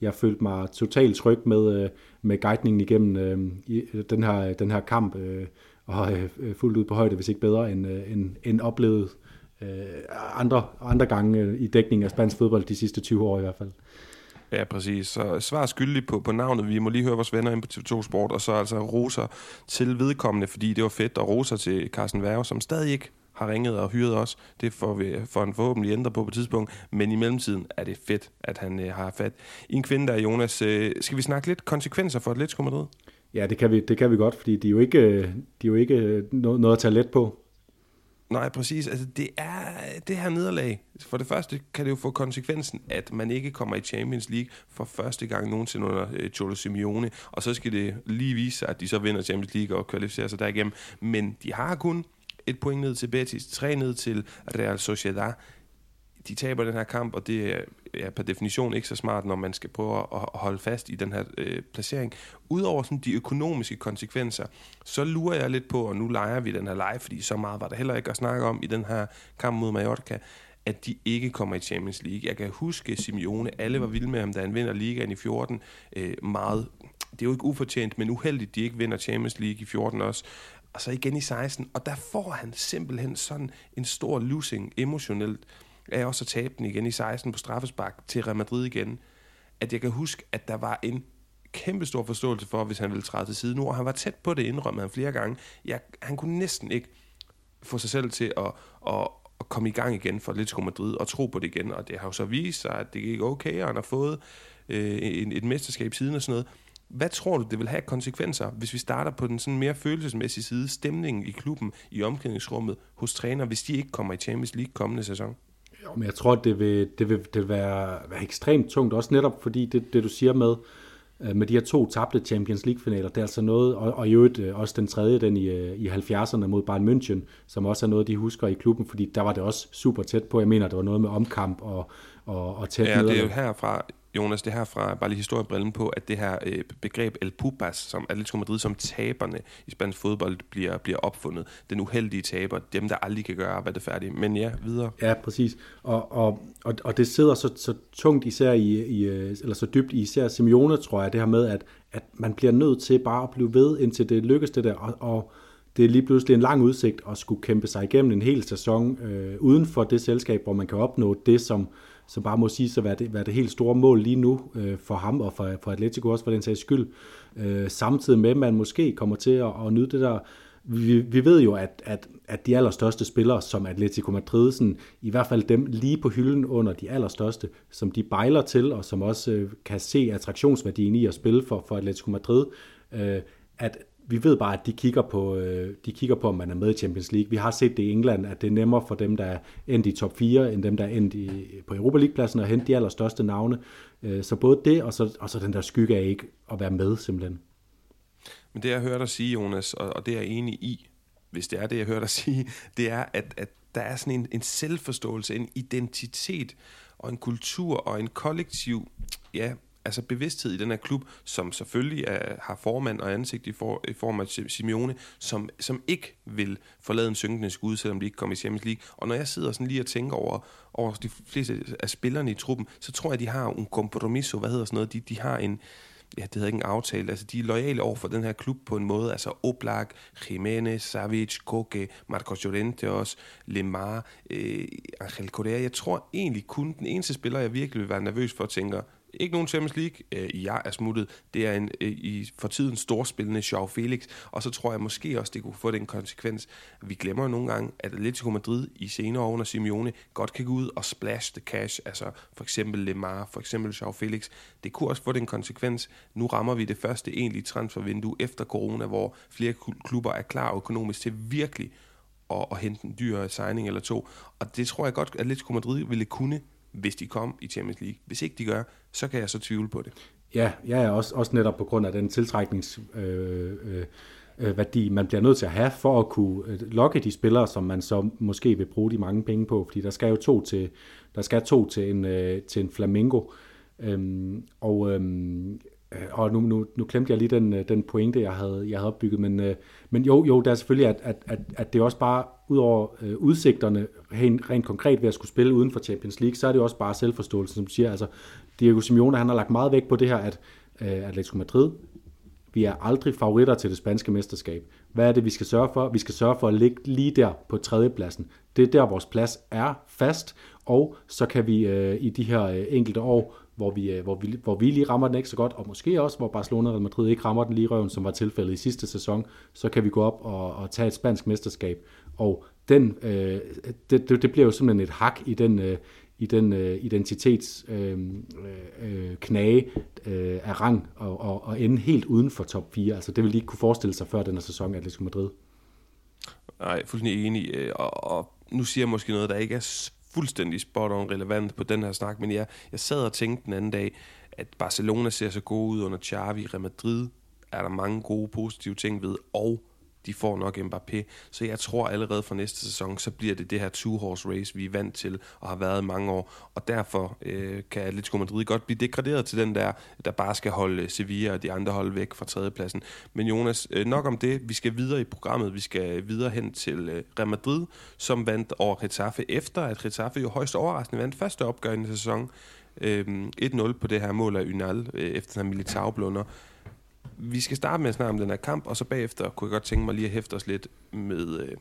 jeg følte mig totalt tryg med, øh, med guidningen igennem øh, i, den, her, den her kamp, øh, og øh, fuldt ud på højde, hvis ikke bedre, end, øh, end, end oplevet øh, andre, andre gange øh, i dækning af spansk fodbold de sidste 20 år i hvert fald. Ja, præcis. Så svar skyldig på, på navnet. Vi må lige høre vores venner ind på TV2 Sport, og så altså roser til vedkommende, fordi det var fedt, og roser til Carsten Værge, som stadig ikke har ringet og hyret os. Det får vi for en forhåbentlig ændre på på et tidspunkt, men i mellemtiden er det fedt, at han øh, har fat i en kvinde der, Jonas. Øh, skal vi snakke lidt konsekvenser for Atletico Madrid? Ja, det kan vi, det kan vi godt, fordi de er jo ikke, øh, de er jo ikke øh, noget, noget at tage let på. Nej, præcis. Altså, det er det her nederlag. For det første kan det jo få konsekvensen, at man ikke kommer i Champions League for første gang nogensinde under øh, Cholo Simeone. Og så skal det lige vise sig, at de så vinder Champions League og kvalificerer sig derigennem. Men de har kun et point ned til Betis, tre ned til Real Sociedad. De taber den her kamp, og det ja, per definition ikke så smart, når man skal prøve at, at holde fast i den her øh, placering. Udover sådan de økonomiske konsekvenser, så lurer jeg lidt på, og nu leger vi den her leje, fordi så meget var der heller ikke at snakke om i den her kamp mod Mallorca, at de ikke kommer i Champions League. Jeg kan huske Simeone, alle var vilde med ham, da han vinder ligaen i 14. Øh, meget, det er jo ikke ufortjent, men uheldigt, de ikke vinder Champions League i 14 også. Og så igen i 16, og der får han simpelthen sådan en stor losing emotionelt, af også at tabe den igen i 16 på straffespark til Real Madrid igen. at jeg kan huske, at der var en kæmpe stor forståelse for, hvis han ville træde til side nu, og han var tæt på det, indrømmede han flere gange. Jeg, han kunne næsten ikke få sig selv til at, at, at komme i gang igen for Atletico Madrid og tro på det igen, og det har jo så vist sig, at det gik okay, og han har fået øh, et, et mesterskab siden og sådan noget. Hvad tror du, det vil have konsekvenser, hvis vi starter på den sådan mere følelsesmæssige side, stemningen i klubben, i omklædningsrummet, hos træner, hvis de ikke kommer i Champions League kommende sæson? Jo, men jeg tror, det vil, det vil, det vil være, være ekstremt tungt, også netop fordi det, det du siger med, øh, med de her to tabte Champions League-finaler, det er altså noget, og, og i øvrigt øh, også den tredje, den i, øh, i 70'erne mod Bayern München, som også er noget, de husker i klubben, fordi der var det også super tæt på. Jeg mener, det var noget med omkamp og, og, og tæt Ja, det er jo herfra, Jonas, det her fra bare lige historiebrillen på, at det her øh, begreb El Pupas, som Atletico Madrid som taberne i spansk fodbold bliver, bliver opfundet. Den uheldige taber, dem der aldrig kan gøre arbejdet færdigt. Men ja, videre. Ja, præcis. Og, og, og, og det sidder så, så tungt især i, i, øh, eller så dybt i især Simeone, tror jeg, det her med, at, at man bliver nødt til bare at blive ved, indtil det lykkes det der. Og, og det er lige pludselig en lang udsigt at skulle kæmpe sig igennem en hel sæson øh, uden for det selskab, hvor man kan opnå det, som som bare må sige så være det, være det helt store mål lige nu øh, for ham og for, for Atletico også for den sags skyld. Øh, samtidig med, at man måske kommer til at, at nyde det der vi, vi ved jo, at, at, at de allerstørste spillere, som Atletico Madrid, sådan, i hvert fald dem lige på hylden under de allerstørste, som de bejler til, og som også øh, kan se attraktionsværdien i at spille for, for Atletico Madrid, øh, at vi ved bare, at de kigger, på, øh, de kigger på, om man er med i Champions League. Vi har set det i England, at det er nemmere for dem, der er endt i top 4, end dem, der er endt i, på Europa League-pladsen og hente de allerstørste navne. Øh, så både det, og så, og så den der skygge af ikke at være med, simpelthen. Men det, jeg hører dig sige, Jonas, og, og det er jeg enig i, hvis det er det, jeg hører dig [LAUGHS] sige, det er, at, at der er sådan en, en selvforståelse, en identitet og en kultur og en kollektiv ja, altså bevidsthed i den her klub, som selvfølgelig er, har formand og ansigt i, for, i form af Simeone, som, som ikke vil forlade en synkende skud, selvom de ikke kommer i Champions League. Og når jeg sidder sådan lige og tænker over, over de fleste af spillerne i truppen, så tror jeg, de har en compromiso, hvad hedder sådan noget, de, de har en, ja, det hedder ikke en aftale, altså de er lojale over for den her klub på en måde, altså Oblak, Jimenez, Savic, Koke, Marcos Llorente også, Lemar, øh, Angel Correa. Jeg tror egentlig kun den eneste spiller, jeg virkelig vil være nervøs for, tænker, ikke nogen Champions League. Øh, jeg er smuttet. Det er en, øh, i for tiden storspillende Joao Felix. Og så tror jeg måske også, det kunne få den konsekvens. Vi glemmer jo nogle gange, at Atletico Madrid i senere år under Simeone godt kan gå ud og splash the cash. Altså for eksempel Lemar, for eksempel Joao Felix. Det kunne også få den konsekvens. Nu rammer vi det første egentlige transfervindue efter corona, hvor flere klubber er klar økonomisk til virkelig at, at hente en dyr signing eller to. Og det tror jeg godt, at Atletico Madrid ville kunne hvis de kom i Champions League. Hvis ikke de gør, så kan jeg så tvivle på det. Ja, ja også, også netop på grund af den tiltrækningsværdi, øh, øh, øh, værdi, man bliver nødt til at have for at kunne øh, lokke de spillere, som man så måske vil bruge de mange penge på, fordi der skal jo to til, der skal to til en, øh, til en Flamingo. Øhm, og øhm, øh, og nu, nu, nu glemte jeg lige den, den pointe, jeg havde, jeg havde opbygget, men, øh, men jo, jo, der er selvfølgelig, at, at, at, at det også bare, udover øh, udsigterne, rent, rent konkret ved at skulle spille uden for Champions League, så er det jo også bare selvforståelse, som du siger. Altså, Diego Simeone, han har lagt meget vægt på det her, at øh, Atletico Madrid, vi er aldrig favoritter til det spanske mesterskab. Hvad er det, vi skal sørge for? Vi skal sørge for at ligge lige der på tredjepladsen. Det er der, vores plads er fast, og så kan vi øh, i de her øh, enkelte år hvor vi, øh, hvor, vi, hvor vi lige rammer den ikke så godt, og måske også, hvor Barcelona og Real Madrid ikke rammer den lige røven, som var tilfældet i sidste sæson, så kan vi gå op og, og tage et spansk mesterskab. Og den, øh, det, det, det bliver jo simpelthen et hak i den, øh, i den øh, identitetsknage øh, øh, knage, øh, af rang og, og, og ende helt uden for top 4. Altså det vil de ikke kunne forestille sig før den her sæson, Atletico Madrid. Nej, fuldstændig enig. Øh, og, og nu siger jeg måske noget, der ikke er fuldstændig spot on relevant på den her snak, men jeg, jeg sad og tænkte den anden dag, at Barcelona ser så god ud under Xavi, Real Madrid er der mange gode positive ting ved, og de får nok Mbappé. Så jeg tror allerede fra næste sæson, så bliver det det her two-horse race, vi er vant til og har været i mange år. Og derfor øh, kan Atletico Madrid godt blive degraderet til den der, der bare skal holde Sevilla og de andre hold væk fra tredjepladsen. Men Jonas, øh, nok om det. Vi skal videre i programmet. Vi skal videre hen til øh, Real Madrid, som vandt over Getafe, efter at Getafe jo højst overraskende vandt første opgør i sæson. Øh, 1-0 på det her mål af Ynal, øh, efter den militærblunder vi skal starte med at snakke om den her kamp, og så bagefter kunne jeg godt tænke mig lige at hæfte os lidt med, øh,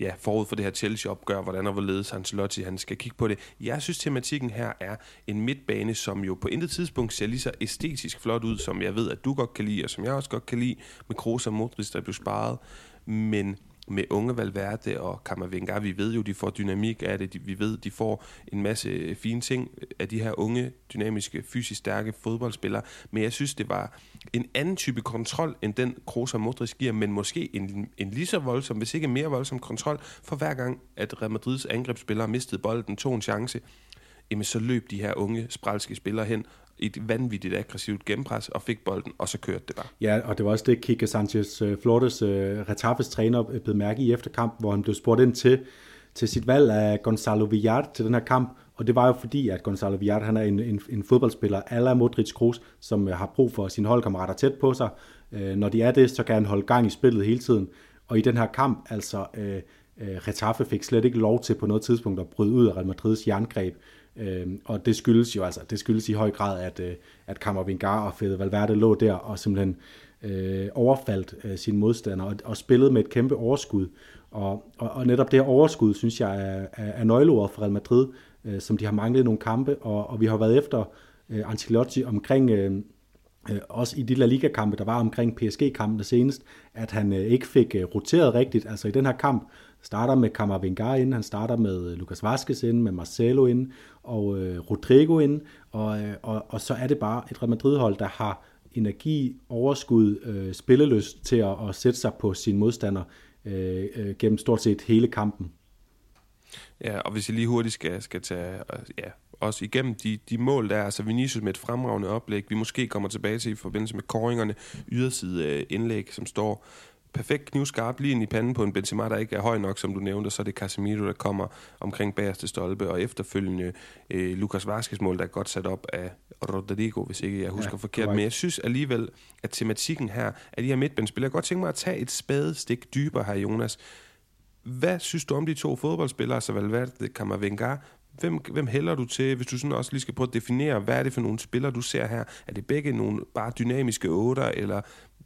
ja, forud for det her Chelsea-opgør, hvordan og hvorledes Ancelotti han skal kigge på det. Jeg synes, tematikken her er en midtbane, som jo på intet tidspunkt ser lige så æstetisk flot ud, som jeg ved, at du godt kan lide, og som jeg også godt kan lide, med Kroos og Modric, der blev sparet. Men med unge Valverde og Kammervenga. Vi ved jo, de får dynamik af det. Vi ved, de får en masse øh, fine ting af de her unge, dynamiske, fysisk stærke fodboldspillere. Men jeg synes, det var en anden type kontrol, end den Kroos og Modric giver, men måske en, en lige så voldsom, hvis ikke mere voldsom kontrol, for hver gang, at Real Madrids angrebsspillere mistede bolden, tog en chance, jamen så løb de her unge, spralske spillere hen et vanvittigt aggressivt gennempres og fik bolden, og så kørte det bare. Ja, og det var også det, Kike Sanchez øh, Flores, øh, Retafes træner, øh, blev mærke i efter kamp, hvor han blev spurgt ind til, til sit valg af Gonzalo Villar til den her kamp, og det var jo fordi, at Gonzalo Villar, han er en, en, en fodboldspiller, ala Modric Kroos, som har brug for sine holdkammerater tæt på sig. Når de er det, så kan han holde gang i spillet hele tiden. Og i den her kamp, altså, uh, Retafe fik slet ikke lov til på noget tidspunkt at bryde ud af Real Madrids jerngreb. Øh, og det skyldes jo altså, det skyldes i høj grad, at, øh, at Kammervingar og Fede Valverde lå der og simpelthen øh, overfaldt øh, sine modstandere og, og spillede med et kæmpe overskud. Og, og, og netop det her overskud, synes jeg, er, er, er nøgleordet for Real Madrid, øh, som de har manglet i nogle kampe, og, og vi har været efter øh, Ancelotti omkring... Øh, øh, også i de La Liga-kampe, der var omkring PSG-kampene senest, at han øh, ikke fik øh, roteret rigtigt. Altså i den her kamp, starter med Camavinga ind, han starter med øh, Lucas Vazquez ind, med Marcelo ind, og øh, Rodrigo ind, og, øh, og, og så er det bare et Real Madrid-hold, der har energi, overskud, øh, spillelyst til at, at sætte sig på sin modstander øh, øh, gennem stort set hele kampen. Ja, og hvis jeg lige hurtigt skal, skal tage øh, ja, også igennem de, de mål, der er, altså Vinicius med et fremragende oplæg, vi måske kommer tilbage til i forbindelse med koringerne, yderside øh, indlæg, som står perfekt knivskarp lige ind i panden på en Benzema, der ikke er høj nok, som du nævnte, så er det Casemiro, der kommer omkring bagerste stolpe, og efterfølgende øh, Lukas Vaskes mål, der er godt sat op af Rodrigo, hvis ikke jeg husker ja, forkert. Men jeg synes alligevel, at tematikken her, at de her midtbandspillere, jeg godt tænke mig at tage et spadestik dybere her, Jonas. Hvad synes du om de to fodboldspillere, altså Valverde, Camavinga? Hvem, hvem hælder du til, hvis du sådan også lige skal prøve at definere, hvad er det for nogle spillere, du ser her? Er det begge nogle bare dynamiske otter, eller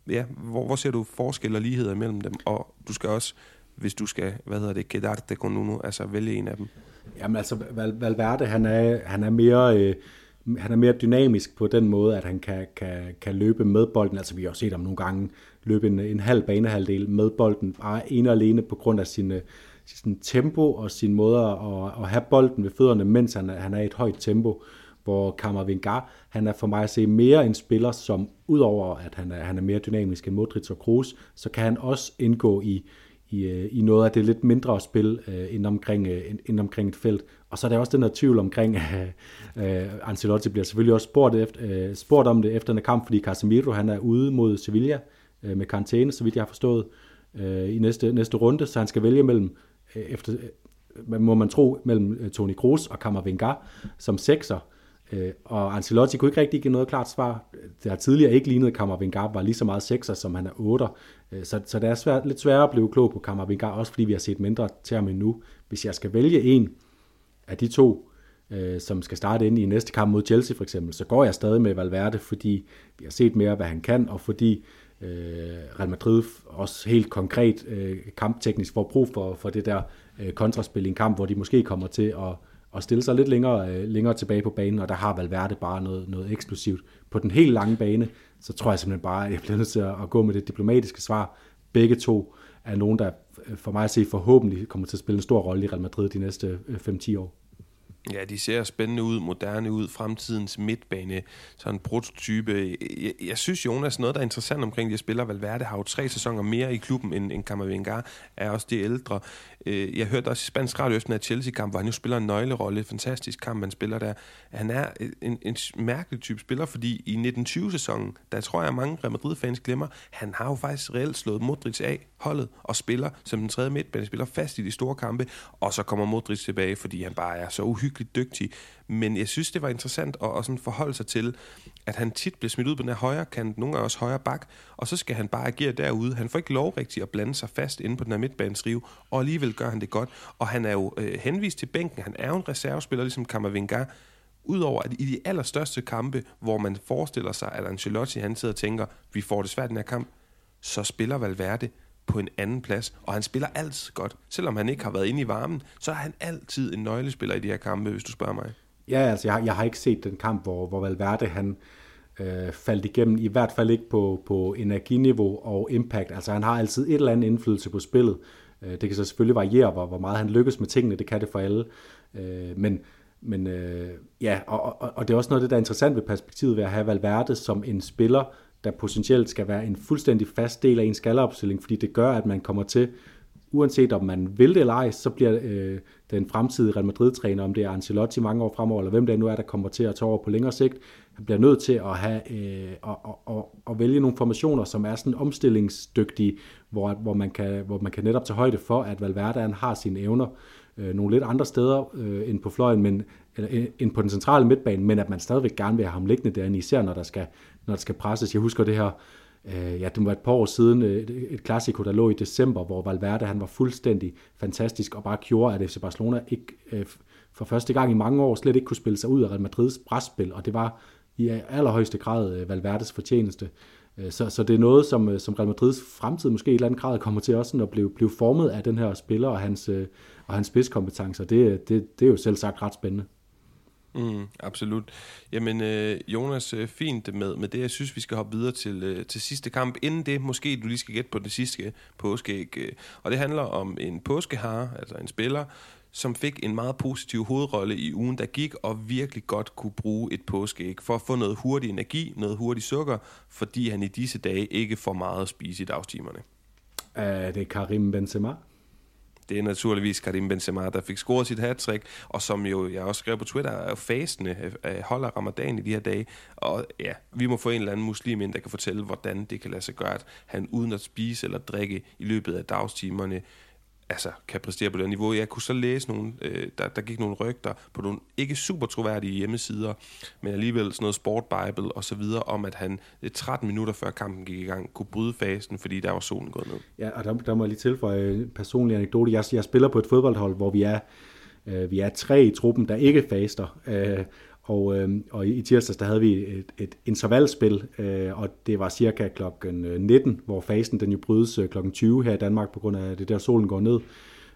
ja, hvor, hvor ser du forskel og ligheder mellem dem? Og du skal også, hvis du skal, hvad hedder det, quedarte con uno, altså vælge en af dem. Jamen altså, Val, Valverde, han er, han er mere... Øh, han er mere dynamisk på den måde, at han kan, kan, kan løbe med bolden. Altså vi har jo set ham nogle gange løbe en, en halv banehalvdel med bolden, bare ene og alene på grund af sin, øh, sin tempo og sin måde at, at have bolden ved fødderne, mens han, han er i et højt tempo hvor Kammervenga, han er for mig at se mere en spiller, som udover at han er, han er mere dynamisk end Modric og Kroos, så kan han også indgå i, i, øh, i noget af det lidt mindre spil øh, uh, inden, omkring, øh, uh, inden omkring et felt. Og så er der også den her tvivl omkring, uh, [LAUGHS] uh, Ancelotti bliver selvfølgelig også spurgt, efter, uh, spurgt om det efter en kamp, fordi Casemiro han er ude mod Sevilla uh, med karantæne, så vidt jeg har forstået, uh, i næste, næste runde, så han skal vælge mellem, uh, efter, uh, må man tro, mellem uh, Toni Kroos og Kammervenga som sekser, Øh, og Ancelotti kunne ikke rigtig give noget klart svar. Det har tidligere ikke lignet, at Kammervengar var lige så meget sekser, som han er otter. Øh, så, så det er svært, lidt sværere at blive klog på Kammervengar, også fordi vi har set mindre til ham endnu. Hvis jeg skal vælge en af de to, øh, som skal starte ind i næste kamp mod Chelsea for eksempel, så går jeg stadig med Valverde, fordi vi har set mere, hvad han kan, og fordi øh, Real Madrid også helt konkret øh, kampteknisk får brug for, for det der øh, kontraspil i en kamp, hvor de måske kommer til at og stille sig lidt længere, øh, længere tilbage på banen, og der har Valverde bare noget, noget eksplosivt. På den helt lange bane, så tror jeg simpelthen bare, at jeg bliver nødt til at, gå med det diplomatiske svar. Begge to er nogen, der øh, for mig at se forhåbentlig kommer til at spille en stor rolle i Real Madrid de næste øh, 5-10 år. Ja, de ser spændende ud, moderne ud, fremtidens midtbane, sådan en prototype. Jeg, jeg synes, Jonas, noget, der er interessant omkring de spillere, Valverde har jo tre sæsoner mere i klubben end, end Camavinga, er også de ældre. Øh, jeg hørte også i Spansk Radio efter Chelsea-kamp, hvor han jo spiller en nøglerolle, fantastisk kamp, han spiller der. Han er en, en mærkelig type spiller, fordi i 1920-sæsonen, der tror jeg, at mange Real Madrid-fans glemmer, han har jo faktisk reelt slået Modric af holdet og spiller som den tredje midtbane, spiller fast i de store kampe, og så kommer Modric tilbage, fordi han bare er så uhyggeligt dygtig. Men jeg synes, det var interessant at, at sådan forholde sig til, at han tit bliver smidt ud på den her højre kant, nogle gange også højre bak, og så skal han bare agere derude. Han får ikke lov rigtigt at blande sig fast inde på den her midtbanesrive, og alligevel gør han det godt. Og han er jo øh, henvist til bænken. Han er jo en reservespiller, ligesom Kammervinga. Udover at i de allerstørste kampe, hvor man forestiller sig, at Ancelotti han sidder og tænker, vi får det svært i den her kamp, så spiller Valverde på en anden plads, og han spiller altid godt. Selvom han ikke har været inde i varmen, så er han altid en nøglespiller i de her kampe, hvis du spørger mig. Ja, altså jeg, jeg har ikke set den kamp, hvor, hvor Valverde han øh, faldt igennem, i hvert fald ikke på, på energiniveau og impact. Altså han har altid et eller andet indflydelse på spillet. Øh, det kan så selvfølgelig variere, hvor, hvor meget han lykkes med tingene, det kan det for alle. Øh, men men øh, ja, og, og, og det er også noget af det, der er interessant ved perspektivet ved at have Valverde som en spiller, der potentielt skal være en fuldstændig fast del af en skalleopstilling, fordi det gør, at man kommer til, uanset om man vil det eller ej, så bliver øh, den fremtidige Real Madrid-træner, om det er Ancelotti mange år fremover, eller hvem det nu er, der kommer til at tage over på længere sigt, han bliver nødt til at, have, øh, at, at, at, at vælge nogle formationer, som er sådan omstillingsdygtige, hvor, hvor, man kan, hvor man kan netop tage højde for, at Valverde han har sine evner øh, nogle lidt andre steder øh, end på fløjen, men, eller, øh, end på den centrale midtbane, men at man stadigvæk gerne vil have ham liggende derinde, især når der skal, når der skal presses. Jeg husker det her, øh, ja, det var et par år siden, øh, et klassiko, der lå i december, hvor Valverde han var fuldstændig fantastisk, og bare gjorde, at FC Barcelona ikke øh, for første gang i mange år slet ikke kunne spille sig ud af Real Madrids presspil, og det var i allerhøjeste grad øh, Valverdes fortjeneste. Øh, så, så det er noget, som, som Real Madrids fremtid måske i et eller andet grad kommer til også at blive, blive formet af den her spiller og hans, og hans spidskompetencer. Det, det, det er jo selv sagt ret spændende. Mm, absolut. Jamen, øh, Jonas, øh, fint med, med det. Jeg synes, vi skal hoppe videre til, øh, til sidste kamp. Inden det, måske du lige skal gætte på det sidste påskeæg. Øh, og det handler om en påskehare, altså en spiller, som fik en meget positiv hovedrolle i ugen, der gik, og virkelig godt kunne bruge et påskeæg for at få noget hurtig energi, noget hurtig sukker, fordi han i disse dage ikke får meget at spise i dagstimerne. Er det Karim Benzema? Det er naturligvis Karim Benzema, der fik scoret sit hat og som jo, jeg også skrev på Twitter, er fastende, øh, øh, holder ramadan i de her dage. Og ja, vi må få en eller anden muslim ind, der kan fortælle, hvordan det kan lade sig gøre, at han uden at spise eller drikke i løbet af dagstimerne, altså, kan præstere på det niveau. Jeg kunne så læse nogle, øh, der, der gik nogle rygter på nogle ikke super troværdige hjemmesider, men alligevel sådan noget Sport Bible og så videre, om at han øh, 13 minutter før kampen gik i gang, kunne bryde fasen, fordi der var solen gået ned. Ja, og der, der må jeg lige tilføje en personlig anekdote. Jeg, jeg spiller på et fodboldhold, hvor vi er, øh, vi er tre i truppen, der ikke faster. Øh, og, øh, og i tirsdags, der havde vi et, et intervalspil, øh, og det var cirka klokken 19, hvor fasen den jo brydes øh, klokken 20 her i Danmark, på grund af det der solen går ned.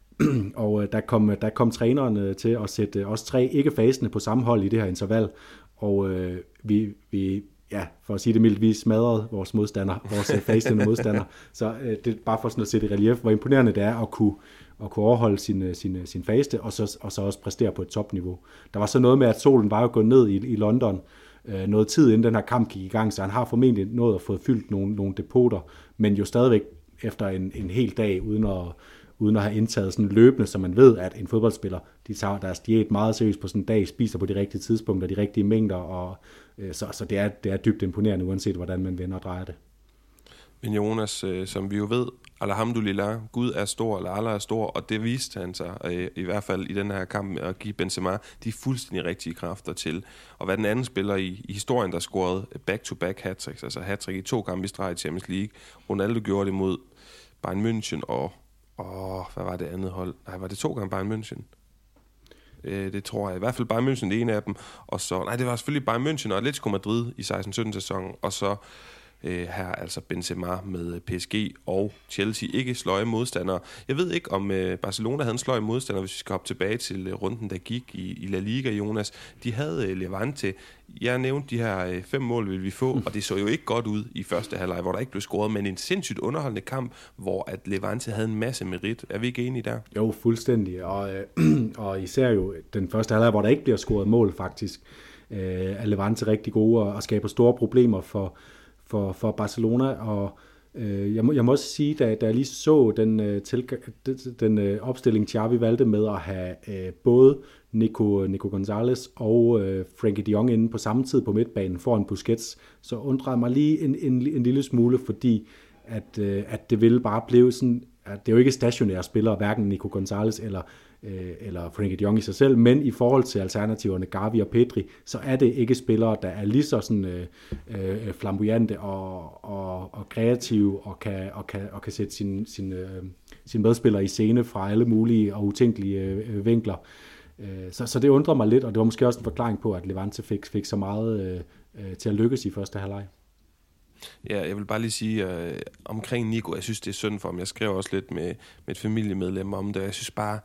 [CLEARS THROAT] og øh, der, kom, der kom træneren øh, til at sætte øh, os tre ikke-fasende på samme hold i det her interval, og øh, vi, vi, ja, for at sige det mildt, vi smadrede vores modstander, vores øh, fasende modstander. [LAUGHS] Så øh, det er bare for sådan at sætte i relief, hvor imponerende det er at kunne, at kunne overholde sin, øh, sin, øh, sin faste, og så, og så også præstere på et topniveau. Der var så noget med, at solen var jo gået ned i, i London øh, noget tid inden den her kamp gik i gang, så han har formentlig nået at få fyldt nogle, nogle depoter, men jo stadigvæk efter en, en hel dag, uden at, uden at have indtaget sådan løbende, så man ved, at en fodboldspiller, de tager deres diæt meget seriøst på sådan en dag, spiser på de rigtige tidspunkter, de rigtige mængder, og øh, så, så det, er, det er dybt imponerende, uanset hvordan man vender og drejer det. Men Jonas, øh, som vi jo ved, alhamdulillah, Gud er stor, eller Allah er stor, og det viste han sig, øh, i hvert fald i den her kamp at give Benzema de fuldstændig rigtige kræfter til. Og hvad den anden spiller i, i historien, der scorede back-to-back hat altså hat i to kampe i streg i Champions League. Ronaldo gjorde det mod Bayern München og, Åh, hvad var det andet hold? Nej, var det to gange Bayern München? Øh, det tror jeg. I hvert fald Bayern München, det ene af dem. Og så, nej, det var selvfølgelig Bayern München og Atletico Madrid i 16-17 sæsonen. Og så øh, her altså Benzema med øh, PSG og Chelsea. Ikke sløje modstandere. Jeg ved ikke, om øh, Barcelona havde en sløje modstander, hvis vi skal hoppe tilbage til øh, runden, der gik i, i La Liga, Jonas. De havde øh, Levante. Jeg nævnte, de her øh, fem mål vil vi få, og det så jo ikke godt ud i første halvleg, hvor der ikke blev scoret, men en sindssygt underholdende kamp, hvor at Levante havde en masse merit. Er vi ikke enige der? Jo, fuldstændig. Og, øh, [CLEARS THROAT] og især jo den første halvleg, hvor der ikke bliver scoret mål faktisk, øh, er Levante rigtig gode og, og skaber store problemer for, for, for Barcelona, og øh, jeg, må, jeg må også sige, da, da jeg lige så den, øh, til, den, øh, opstilling, Xavi valgte med at have øh, både Nico, Nico Gonzalez og øh, Frankie de Jong inde på samme tid på midtbanen foran Busquets, så undrede mig lige en, en, en lille smule, fordi at, øh, at det ville bare blive sådan, at det er jo ikke stationære spillere, hverken Nico Gonzalez eller øh, eller Frankie de Jong i sig selv, men i forhold til alternativerne Gavi og Pedri, så er det ikke spillere, der er lige så sådan, øh, øh, flamboyante og, og, og kreative og kan, og kan, og kan sætte sin, sin, øh, sin medspiller i scene fra alle mulige og utænkelige øh, vinkler. Øh, så, så det undrer mig lidt, og det var måske også en forklaring på, at Levante fik, fik så meget øh, øh til at lykkes i første halvleg. Ja, jeg vil bare lige sige øh, omkring Nico, jeg synes, det er synd for ham. Jeg skrev også lidt med, med et familiemedlem om det, jeg synes bare,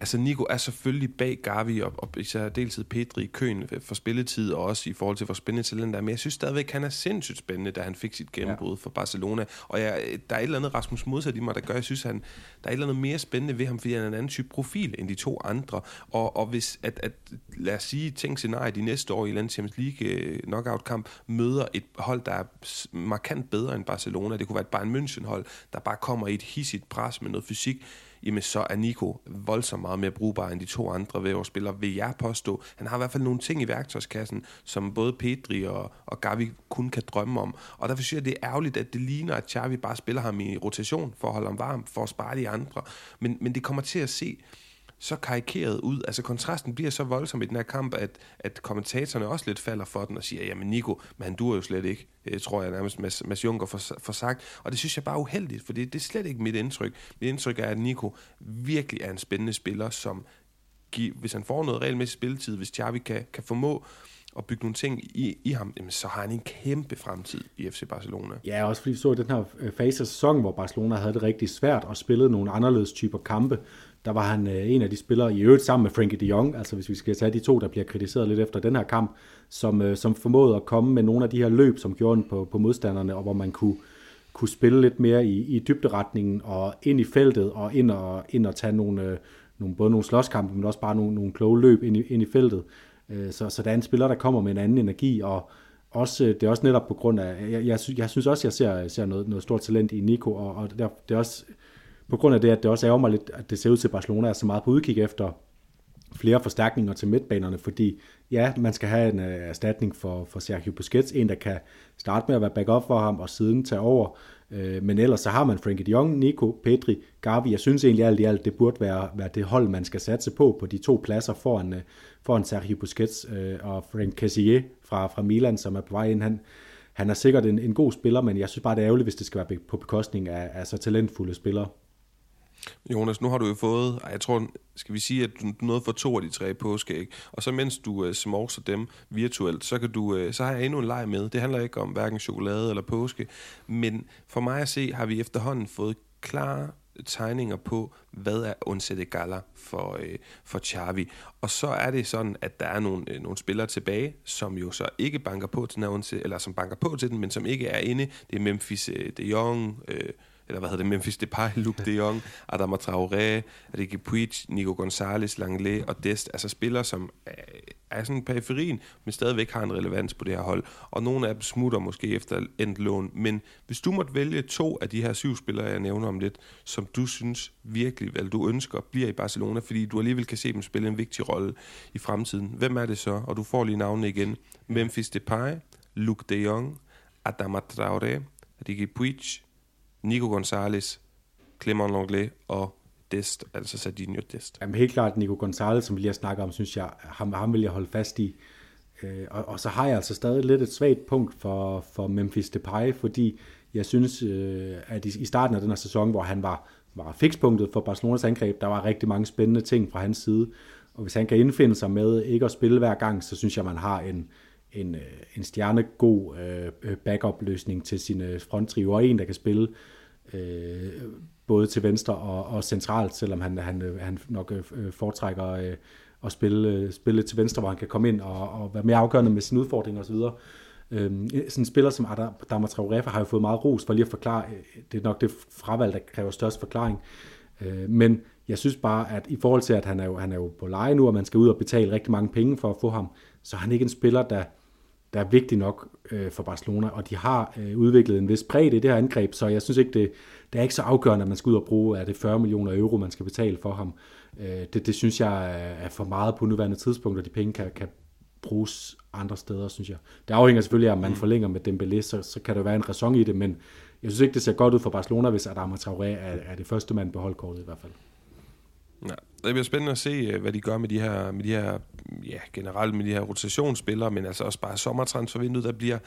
altså Nico er selvfølgelig bag Gavi og, og især deltid Pedri i køen for spilletid og også i forhold til hvor spændende talent er. Men jeg synes stadigvæk, han er sindssygt spændende, da han fik sit gennembrud ja. for Barcelona. Og jeg, der er et eller andet Rasmus modsat i mig, der gør, jeg synes, han, der er et eller andet mere spændende ved ham, fordi han er en anden type profil end de to andre. Og, og hvis, at, at, lad os sige, tænk scenariet de næste år i Land Champions League øh, knockout-kamp møder et hold, der er markant bedre end Barcelona. Det kunne være et Bayern München-hold, der bare kommer i et hissigt pres med noget fysik jamen så er Nico voldsomt meget mere brugbar end de to andre væverspillere, vil jeg påstå. Han har i hvert fald nogle ting i værktøjskassen, som både Pedri og, og Gavi kun kan drømme om. Og derfor synes jeg, det er ærgerligt, at det ligner, at Xavi bare spiller ham i rotation for at holde ham varm, for at spare de andre. Men, men det kommer til at se så karikeret ud. Altså kontrasten bliver så voldsom i den her kamp, at, at kommentatorerne også lidt falder for den og siger, jamen Nico, men han duer jo slet ikke. Øh, tror jeg nærmest Mads, Mads Juncker for, for sagt. Og det synes jeg bare er uheldigt, for det, det er slet ikke mit indtryk. Mit indtryk er, at Nico virkelig er en spændende spiller, som hvis han får noget regelmæssig spilletid, hvis Xavi kan, kan formå at bygge nogle ting i, i ham, jamen, så har han en kæmpe fremtid i FC Barcelona. Ja, også fordi vi så den her øh, fase af sæsonen, hvor Barcelona havde det rigtig svært og spillede nogle anderledes typer kampe der var han øh, en af de spillere, i øvrigt sammen med Frankie de Jong, altså hvis vi skal tage de to, der bliver kritiseret lidt efter den her kamp, som, øh, som formåede at komme med nogle af de her løb, som gjorde på, på modstanderne, og hvor man kunne, kunne spille lidt mere i, i dybderetningen og ind i feltet og ind og, ind og tage nogle, øh, nogle, både nogle slåskampe, men også bare nogle, nogle kloge løb ind i, ind i feltet. Øh, så, så der er en spiller, der kommer med en anden energi, og også, øh, det er også netop på grund af, jeg, jeg, jeg synes også, jeg ser, ser noget, noget stort talent i Nico, og, og der, det er også på grund af det, at det også ærger mig lidt, at det ser ud til, at Barcelona er så meget på udkig efter flere forstærkninger til midtbanerne, fordi ja, man skal have en uh, erstatning for, for Sergio Busquets, en der kan starte med at være backup for ham og siden tage over, uh, men ellers så har man Frenkie de Jong, Nico, Pedri, Gavi, jeg synes egentlig alt i alt, det burde være, være det hold, man skal satse på, på de to pladser foran, uh, foran Sergio Busquets uh, og Frank Cassier fra, fra Milan, som er på vej ind, han, han er sikkert en, en god spiller, men jeg synes bare, det er ærgerligt, hvis det skal være på bekostning af, af så talentfulde spillere. Jonas, nu har du jo fået, jeg tror, skal vi sige, at du nåede for to af de tre påskeæg, og så mens du uh, smorser dem virtuelt, så, kan du, uh, så har jeg endnu en leg med. Det handler ikke om hverken chokolade eller påske, men for mig at se, har vi efterhånden fået klare tegninger på, hvad er Onsette Gala for, uh, for Xavi. Og så er det sådan, at der er nogle, uh, nogle spillere tilbage, som jo så ikke banker på til den her eller som banker på til den, men som ikke er inde. Det er Memphis uh, de Jong, uh, eller hvad hedder det, Memphis Depay, Luke de Jong, Adama Traoré, Ricky Puig, Nico Gonzalez, Langley og Dest, altså spillere, som er sådan periferien, men stadigvæk har en relevans på det her hold. Og nogle af dem smutter måske efter endt lån. Men hvis du måtte vælge to af de her syv spillere, jeg nævner om lidt, som du synes virkelig, eller du ønsker, bliver i Barcelona, fordi du alligevel kan se dem spille en vigtig rolle i fremtiden. Hvem er det så? Og du får lige navnene igen. Memphis Depay, Luke de Jong, Adama Traoré, Ricky Puig, Nico Gonzalez, Clement Langlais og Dest, altså Sardinio Dest. Jamen helt klart Nico Gonzalez, som vi lige har snakket om, synes jeg, ham, ham vil jeg holde fast i. Øh, og, og så har jeg altså stadig lidt et svagt punkt for, for Memphis Depay, fordi jeg synes, øh, at i, i starten af den her sæson, hvor han var, var fikspunktet for Barcelonas angreb, der var rigtig mange spændende ting fra hans side. Og hvis han kan indfinde sig med ikke at spille hver gang, så synes jeg, man har en, en, øh, en stjernegod øh, backup-løsning til sine fronttrio, og en, der kan spille øh, både til venstre og, og centralt, selvom han, han, øh, han nok øh, øh, foretrækker øh, at spille, øh, spille til venstre, hvor han kan komme ind og, og være mere afgørende med sin udfordring osv. Øhm, sådan en spiller som Adama Traoré har jo fået meget ros for lige at forklare, det er nok det fravalg, der kræver størst forklaring, øh, men jeg synes bare, at i forhold til, at han er jo, han er jo på leje nu, og man skal ud og betale rigtig mange penge for at få ham, så er han ikke en spiller, der, der er vigtig nok øh, for Barcelona, og de har øh, udviklet en vis bredde i det her angreb, så jeg synes ikke, det, det er ikke så afgørende, at man skal ud og bruge, er det 40 millioner euro, man skal betale for ham. Øh, det, det synes jeg er for meget på nuværende tidspunkt, og de penge kan, kan bruges andre steder, synes jeg. Det afhænger selvfølgelig af, om man mm. forlænger med Dembélé, så, så kan der være en ræson i det, men jeg synes ikke, det ser godt ud for Barcelona, hvis Adama Traoré er, er det første mand på holdkortet i hvert fald. Ja, det bliver spændende at se, øh, hvad de gør med de her, med de her ja, generelt med de her rotationsspillere, men altså også bare sommertransfervinduet, der bliver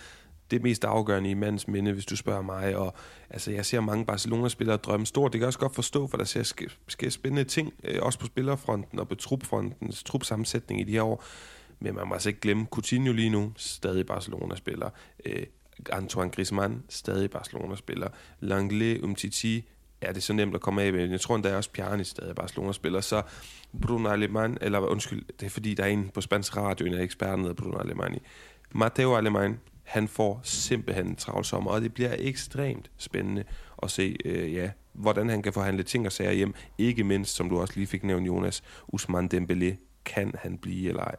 det mest afgørende i mandens minde, hvis du spørger mig. Og altså, jeg ser mange Barcelona-spillere drømme stort. Det kan jeg også godt forstå, for der ser sker, spændende ting, øh, også på spillerfronten og på trupfrontens trupsammensætning i de her år. Men man må altså ikke glemme, Coutinho lige nu, stadig Barcelona-spiller. Øh, Antoine Griezmann, stadig Barcelona-spiller. Langlais, Umtiti, er det så nemt at komme af med. Jeg tror endda også Pjani stadig Barcelona-spiller. Så Bruno Alemán, eller undskyld, det er fordi, der er en på spansk radio, en af eksperterne hedder Bruno Alemán. Matteo Alemán, han får simpelthen en travl sommer, og det bliver ekstremt spændende at se, øh, ja, hvordan han kan forhandle ting og sager hjem. Ikke mindst, som du også lige fik nævnt, Jonas, Usman Dembélé, kan han blive eller ej?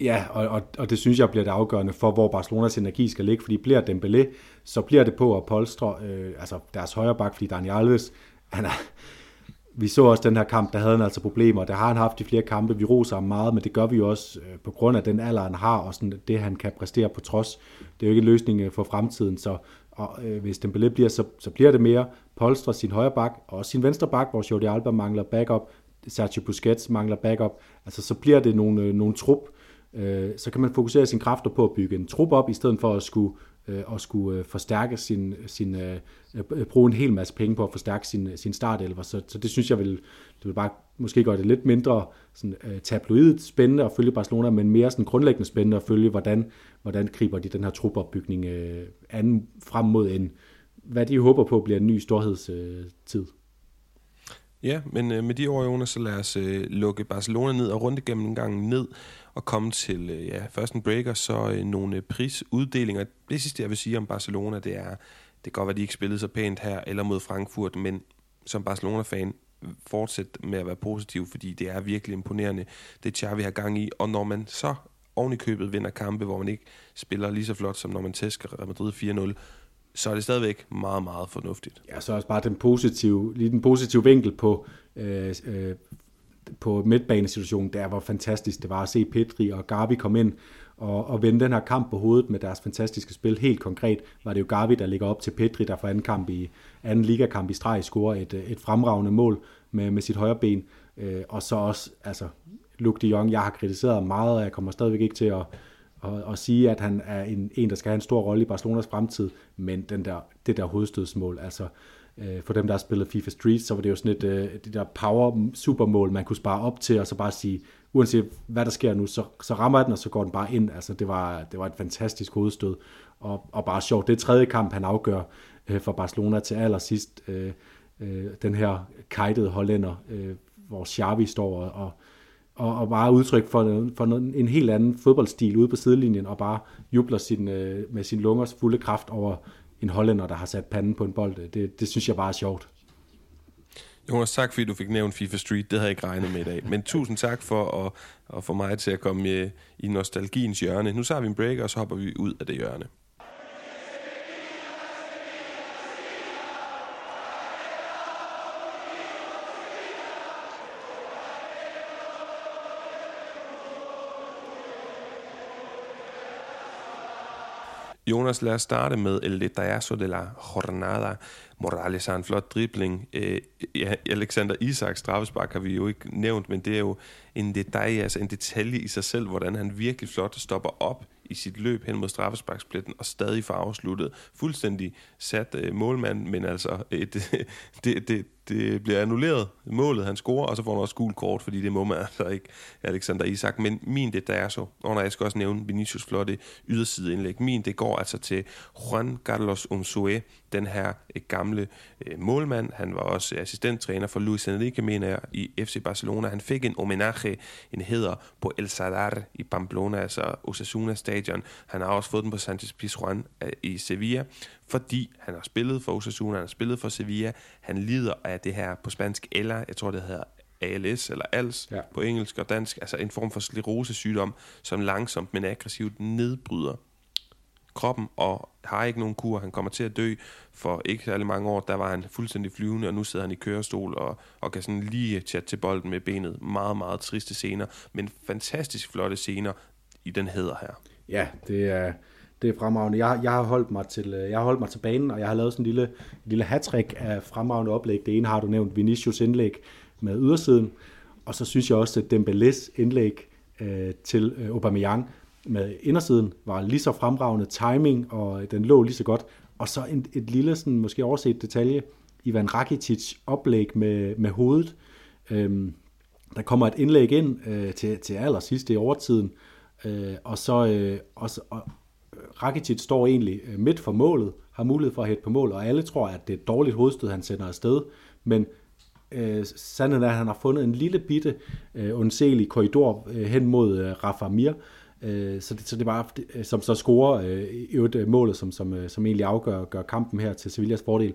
Ja, og, og, og det synes jeg bliver det afgørende for, hvor Barcelonas energi skal ligge, fordi bliver Dembélé, så bliver det på at polstre øh, altså deres højre bak, fordi Daniel Alves, han er, vi så også den her kamp, der havde han altså problemer, der har han haft i flere kampe, vi roser ham meget, men det gør vi jo også øh, på grund af den alder, han har, og sådan det, han kan præstere på trods. Det er jo ikke en løsning øh, for fremtiden, så og, øh, hvis Dembélé bliver, så, så bliver det mere polstre sin højre bak, og også sin venstre bak, hvor Jordi Alba mangler backup, Sergio Busquets mangler backup, altså så bliver det nogle, øh, nogle trup, øh, så kan man fokusere sine kræfter på at bygge en trup op, i stedet for at skulle, øh, at skulle øh, forstærke sin, sin øh, øh, bruge en hel masse penge på at forstærke sin, sin startelver. Så, så det synes jeg vil, det vil bare måske gøre det lidt mindre sådan, øh, tabloidt spændende at følge Barcelona, men mere sådan grundlæggende spændende at følge, hvordan, hvordan griber de den her trupopbygning øh, anden frem mod en, hvad de håber på bliver en ny storhedstid. Øh, Ja, men øh, med de ord, Jonas, så lad os øh, lukke Barcelona ned og runde gennem en gang ned og komme til øh, ja, først en break og så øh, nogle øh, prisuddelinger. Det sidste, jeg vil sige om Barcelona, det er, det kan godt være, at de ikke spillede så pænt her eller mod Frankfurt, men som Barcelona-fan, fortsæt med at være positiv, fordi det er virkelig imponerende, det Xavi har gang i. Og når man så oven i købet vinder kampe, hvor man ikke spiller lige så flot, som når man tæsker Real Madrid 4-0, så er det stadigvæk meget, meget fornuftigt. Ja, så også bare den positive, lige den positive vinkel på, øh, øh, på midtbanesituationen, der var fantastisk. Det var at se Petri og Gavi komme ind og, og vende den her kamp på hovedet med deres fantastiske spil. Helt konkret var det jo Gavi, der ligger op til Petri, der for anden, kamp i, anden ligakamp i streg scorer et, øh, et fremragende mål med, med sit højre ben. Øh, og så også, altså, Luke de Jong, jeg har kritiseret meget, og jeg kommer stadigvæk ikke til at, at, at sige, at han er en, en, der skal have en stor rolle i Barcelonas fremtid, men den der, det der hovedstødsmål, altså øh, for dem, der har spillet FIFA Street, så var det jo sådan et øh, det der power supermål, man kunne spare op til, og så bare sige, uanset hvad der sker nu, så, så rammer den, og så går den bare ind. Altså, det var, det var et fantastisk hovedstød, og, og bare sjovt. Det er tredje kamp, han afgør øh, for Barcelona til allersidst. Øh, øh, den her kajtede hollænder, øh, hvor Xavi står og, og og, og bare udtryk for, for en helt anden fodboldstil ude på sidelinjen, og bare jubler sin, øh, med sin lungers fulde kraft over en hollænder, der har sat panden på en bold. Det, det synes jeg bare er sjovt. Jonas, tak fordi du fik nævnt FIFA Street. Det havde jeg ikke regnet med i dag. Men tusind tak for at, at få mig til at komme i nostalgiens hjørne. Nu tager vi en break, og så hopper vi ud af det hjørne. Jonas, lad os starte med El Detallazo de la Jornada. Morales har en flot dribling. Øh, ja, Alexander Isaks straffespark har vi jo ikke nævnt, men det er jo en detalje, altså en detalje i sig selv, hvordan han virkelig flot stopper op i sit løb hen mod straffesparkspletten og stadig får afsluttet. Fuldstændig sat øh, målmand, men altså øh, det, [LAUGHS] det, det, det bliver annulleret, målet han scorer, og så får han også gul kort, fordi det må man altså ikke, Alexander Isak. Men min det der er så, og når jeg skal også nævne Vinicius flotte ydersideindlæg, min det går altså til Juan Carlos Unsue, den her øh, gamle øh, målmand. Han var også assistenttræner for Luis Enrique, mener jeg, i FC Barcelona. Han fik en homenage, en heder på El Sadar i Pamplona, altså Osasuna Stadion. Han har også fået den på Sanchez Pizjuan øh, i Sevilla fordi han har spillet for Osasuna, han har spillet for Sevilla, han lider af det her på spansk, eller jeg tror det hedder ALS, eller ALS ja. på engelsk og dansk, altså en form for sklerosesygdom, som langsomt, men aggressivt nedbryder kroppen og har ikke nogen kur. Han kommer til at dø for ikke særlig mange år. Der var han fuldstændig flyvende, og nu sidder han i kørestol og, og kan sådan lige chatte til bolden med benet. Meget, meget triste scener, men fantastisk flotte scener i den hedder her. Ja, det er det er fremragende. Jeg, jeg, har holdt mig til, øh, jeg har holdt mig til banen, og jeg har lavet sådan en lille, en lille hat af fremragende oplæg. Det ene har du nævnt, Vinicius indlæg med ydersiden, og så synes jeg også, at Dembélés indlæg øh, til øh, Aubameyang med indersiden var lige så fremragende timing, og den lå lige så godt. Og så en, et lille, sådan, måske overset detalje, Ivan Rakitic oplæg med, med hovedet. Øhm, der kommer et indlæg ind øh, til, til allersidst i overtiden, øh, og så, øh, og, og, øh, Rakitic står egentlig øh, midt for målet, har mulighed for at hætte på mål, og alle tror, at det er et dårligt hovedstød, han sender afsted, men øh, sandheden er, at han har fundet en lille bitte øh, undselig korridor øh, hen mod øh, Rafa Mir, øh, så, det, så det er bare, øh, som så scorer øh, øvrigt målet, som, som, øh, som egentlig afgør gør kampen her til Sevillas fordel.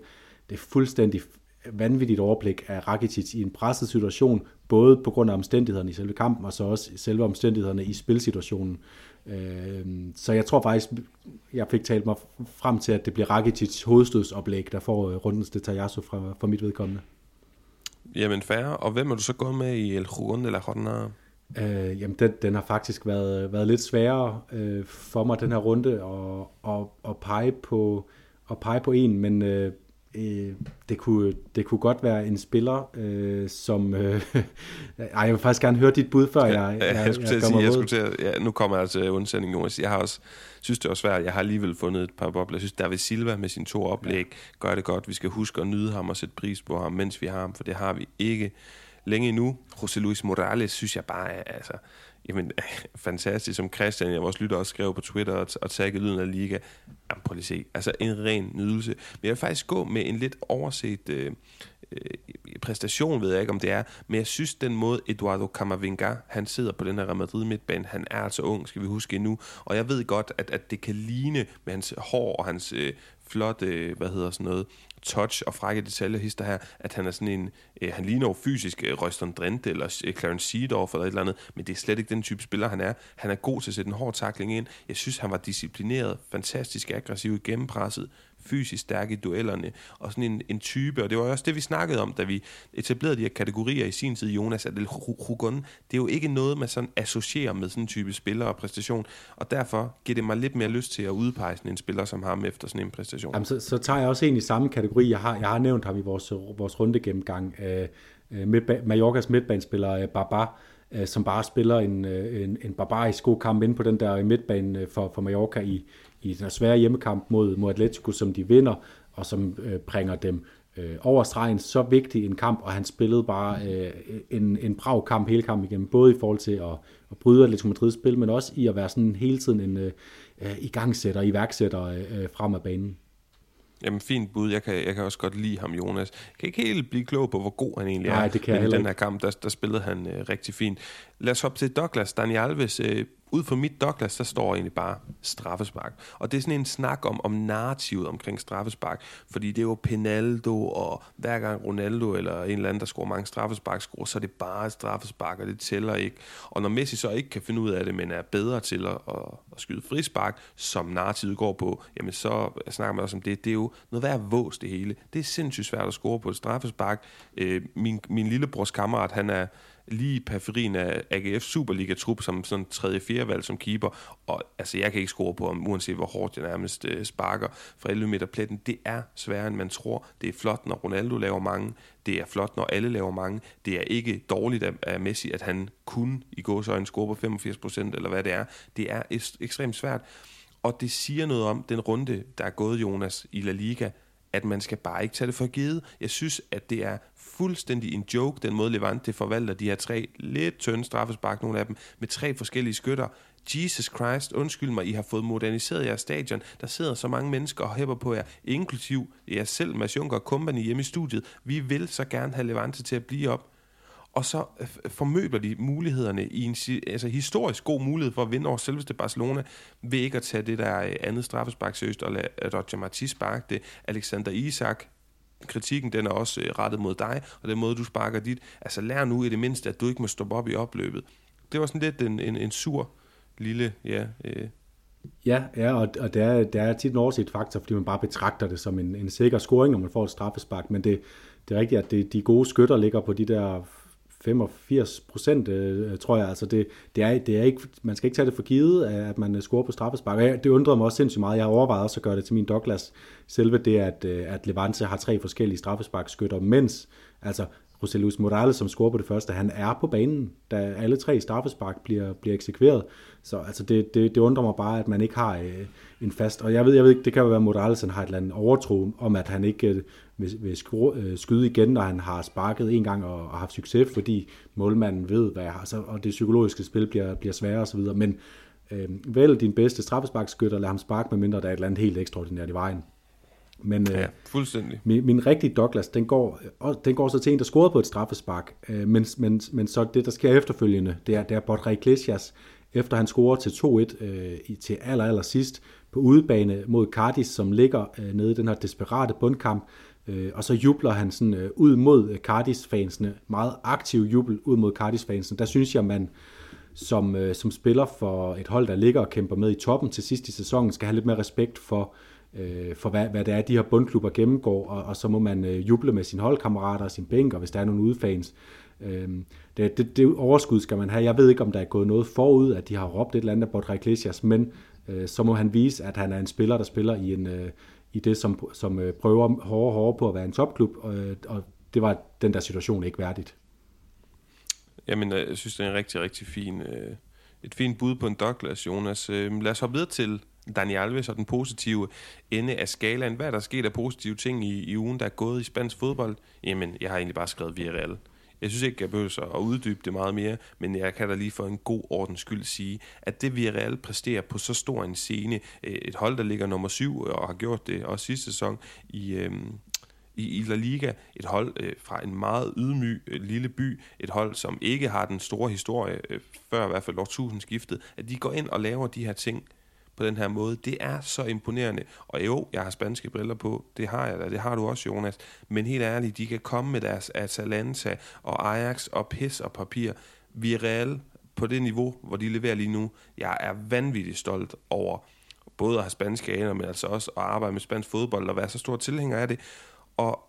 Det er fuldstændig vanvittigt overblik af Rakitic i en presset situation, både på grund af omstændighederne i selve kampen, og så også selve omstændighederne i spilsituationen. Øh, så jeg tror faktisk, jeg fik talt mig frem til, at det bliver Rakitics hovedstødsoplæg, der får øh, rundens detajasso fra, fra mit vedkommende. Jamen færre. Og hvem er du så gået med i El de la Jornada? Øh, jamen, den, den har faktisk været, været lidt sværere øh, for mig, den her runde, at, at, at, pege, på, at pege på en, men øh, øh, det, kunne, det kunne godt være en spiller, øh, som... Øh, [LAUGHS] ej, jeg vil faktisk gerne høre dit bud, før jeg, jeg, jeg, jeg, skulle jeg, jeg, sige, jeg skulle til ja, Nu kommer jeg til undsending, Jonas. Jeg har også synes, det var svært. Jeg har alligevel fundet et par bobler. Jeg synes, David Silva med sine to oplæg ja. gør det godt. Vi skal huske at nyde ham og sætte pris på ham, mens vi har ham, for det har vi ikke længe endnu. José Luis Morales synes jeg bare er, altså, jamen, [LAUGHS] fantastisk, som Christian, jeg vores lytter også skrev på Twitter og, og tagget lyden af Liga. Jamen, prøv lige se. Altså, en ren nydelse. Men jeg vil faktisk gå med en lidt overset øh, øh, præstation, ved jeg ikke, om det er, men jeg synes, den måde Eduardo Camavinga, han sidder på den her Real Madrid midtbane, han er altså ung, skal vi huske endnu, og jeg ved godt, at, at det kan ligne med hans hår og hans øh, flotte, øh, hvad hedder sådan noget, touch og frække detaljer hister her, at han er sådan en, øh, han ligner jo fysisk øh, Røston Drenthe eller øh, Clarence Seedorf eller et eller andet, men det er slet ikke den type spiller, han er. Han er god til at sætte en hård takling ind. Jeg synes, han var disciplineret, fantastisk aggressiv, gennempresset, fysisk stærk i duellerne, og sådan en, en type, og det var også det, vi snakkede om, da vi etablerede de her kategorier i sin tid, Jonas, Adel Hugon, det er jo ikke noget, man sådan associerer med sådan en type spiller og præstation, og derfor giver det mig lidt mere lyst til at udpege sådan en spiller som ham efter sådan en præstation. Jamen, så, så tager jeg også en i samme kategori. Jeg har, jeg har nævnt ham i vores, vores runde gennemgang. Øh, øh, midtba- Mallorcas midtbanespiller øh, Baba, øh, som bare spiller en, øh, en, en barbarisk god kamp ind på den der midtbane øh, for, for Mallorca i, i den svære hjemmekamp mod, mod Atletico, som de vinder, og som øh, bringer dem øh, over stregen. Så vigtig en kamp, og han spillede bare øh, en, en brav kamp hele kampen igennem, både i forhold til at, at bryde Atletico Madrid spil, men også i at være sådan hele tiden en øh, igangsætter, iværksætter øh, frem af banen. Jamen, fint bud. Jeg kan, jeg kan også godt lide ham, Jonas. Jeg kan ikke helt blive klog på, hvor god han egentlig Nej, er. det kan Men i den her kamp, der, der spillede han øh, rigtig fint. Lad os hoppe til Douglas. Daniel Alves øh, ud fra mit Douglas, så står egentlig bare straffespark. Og det er sådan en snak om, om narrativet omkring straffespark, fordi det er jo Penaldo, og hver gang Ronaldo eller en eller anden, der scorer mange straffespark, scorer, så er det bare et straffespark, og det tæller ikke. Og når Messi så ikke kan finde ud af det, men er bedre til at, at, at skyde frispark, som narrativet går på, jamen så snakker man også om det. Det er jo noget værd vås det hele. Det er sindssygt svært at score på et straffespark. Øh, min, min lillebrors kammerat, han er lige i periferien af AGF Superliga-trup som sådan tredje fjerde valg som keeper, og altså jeg kan ikke score på ham, uanset hvor hårdt jeg nærmest øh, sparker fra 11 meter pletten. Det er sværere, end man tror. Det er flot, når Ronaldo laver mange. Det er flot, når alle laver mange. Det er ikke dårligt af, af Messi, at han kun i gåsøjne score på 85 procent, eller hvad det er. Det er ekstremt svært. Og det siger noget om den runde, der er gået, Jonas, i La Liga, at man skal bare ikke tage det for givet. Jeg synes, at det er fuldstændig en joke, den måde Levante forvalter de her tre lidt tynde straffespark, nogle af dem, med tre forskellige skytter. Jesus Christ, undskyld mig, I har fået moderniseret jeres stadion. Der sidder så mange mennesker og hæpper på jer, inklusiv jer selv, Mads Juncker og company hjemme i studiet. Vi vil så gerne have Levante til at blive op og så øh, formøbler de mulighederne i en altså historisk god mulighed for at vinde over selveste Barcelona, ved ikke at tage det der øh, andet straffespark seriøst og lade Roger Martí sparke det. Alexander Isak, kritikken den er også øh, rettet mod dig, og den måde du sparker dit. Altså lær nu i det mindste, at du ikke må stoppe op i opløbet. Det var sådan lidt en, en, en sur lille, ja, øh, Ja, ja og, og det, er, det er tit en overset faktor, fordi man bare betragter det som en, en sikker scoring, når man får et straffespark, men det, det er rigtigt, at det, de gode skytter ligger på de der 85 procent, øh, tror jeg. Altså det, det, er, det er ikke, man skal ikke tage det for givet, at man øh, scorer på straffespark. Det undrer mig også sindssygt meget. Jeg har overvejet også at gøre det til min Douglas. Selve det, at, øh, at Levante har tre forskellige straffesparkskytter, mens altså José Luis Morales, som scorer på det første, han er på banen, da alle tre straffespark bliver, bliver eksekveret. Så altså det, det, det undrer mig bare, at man ikke har øh, en fast... Og jeg ved, jeg ved ikke, det kan jo være, at Morales har et eller andet overtro om, at han ikke øh, vil, vil score, øh, skyde igen, når han har sparket en gang og, og haft succes, fordi målmanden ved, hvad jeg har, så, og det psykologiske spil bliver, bliver sværere osv. Men Øh, vælg din bedste straffesparkskytter, lad ham sparke, medmindre der er et eller andet helt ekstraordinært i vejen. Men ja, fuldstændig. Min, min rigtige Douglas, den går, den går så til en, der scorede på et straffespark, øh, men, men, men så det, der sker efterfølgende, det er, det er Bortre Iglesias, efter han scorer til 2-1 øh, til aller, aller sidst på udebane mod Cardis, som ligger øh, nede i den her desperate bundkamp, øh, og så jubler han sådan øh, ud mod Cardis-fansene, meget aktiv jubel ud mod Cardis-fansene. Der synes jeg, man som, øh, som spiller for et hold, der ligger og kæmper med i toppen til sidst i sæsonen, skal have lidt mere respekt for, øh, Øh, for hvad, hvad det er, de her bundklubber gennemgår, og, og så må man øh, juble med sine holdkammerater og sin bænk, og hvis der er nogle udefans. Øh, det, det, det overskud skal man have. Jeg ved ikke, om der er gået noget forud, at de har råbt et eller andet af Bortre Iglesias, men øh, så må han vise, at han er en spiller, der spiller i, en, øh, i det, som, som øh, prøver hårdere og hårdere på at være en topklub, og, øh, og det var den der situation ikke værdigt. Jamen, øh, jeg synes, det er en rigtig, rigtig fin, øh, et fint bud på en Douglas, Jonas. Øh, lad os hoppe videre til Dani Alves og den positive ende af skalaen. Hvad er der sket af positive ting i, i ugen, der er gået i spansk fodbold? Jamen, jeg har egentlig bare skrevet Villarreal. Jeg synes ikke, jeg behøver at uddybe det meget mere, men jeg kan da lige for en god ordens skyld sige, at det Villarreal præsterer på så stor en scene, øh, et hold, der ligger nummer syv øh, og har gjort det også sidste sæson i, øhm, i, i La Liga. Et hold øh, fra en meget ydmyg øh, lille by. Et hold, som ikke har den store historie, øh, før i hvert fald årtusindskiftet. At de går ind og laver de her ting på den her måde. Det er så imponerende. Og jo, jeg har spanske briller på. Det har jeg da. Det har du også, Jonas. Men helt ærligt, de kan komme med deres Atalanta og Ajax og pis og papir. Vi er reelle på det niveau, hvor de leverer lige nu. Jeg er vanvittigt stolt over både at have spanske aner, men altså også at arbejde med spansk fodbold og være så stor tilhænger af det. Og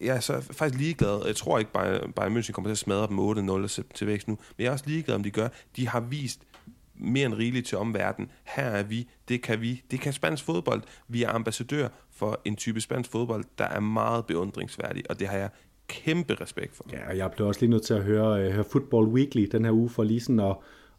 jeg er så faktisk ligeglad. Jeg tror ikke, Bayern München kommer til at smadre dem 8-0 til vækst nu. Men jeg er også ligeglad, om de gør. De har vist mere end rigeligt til omverdenen. Her er vi, det kan vi. Det kan spansk fodbold. Vi er ambassadør for en type spansk fodbold, der er meget beundringsværdig, og det har jeg kæmpe respekt for. Ja, og jeg blev også lige nødt til at høre, øh, høre Football Weekly den her uge, for lige sådan at,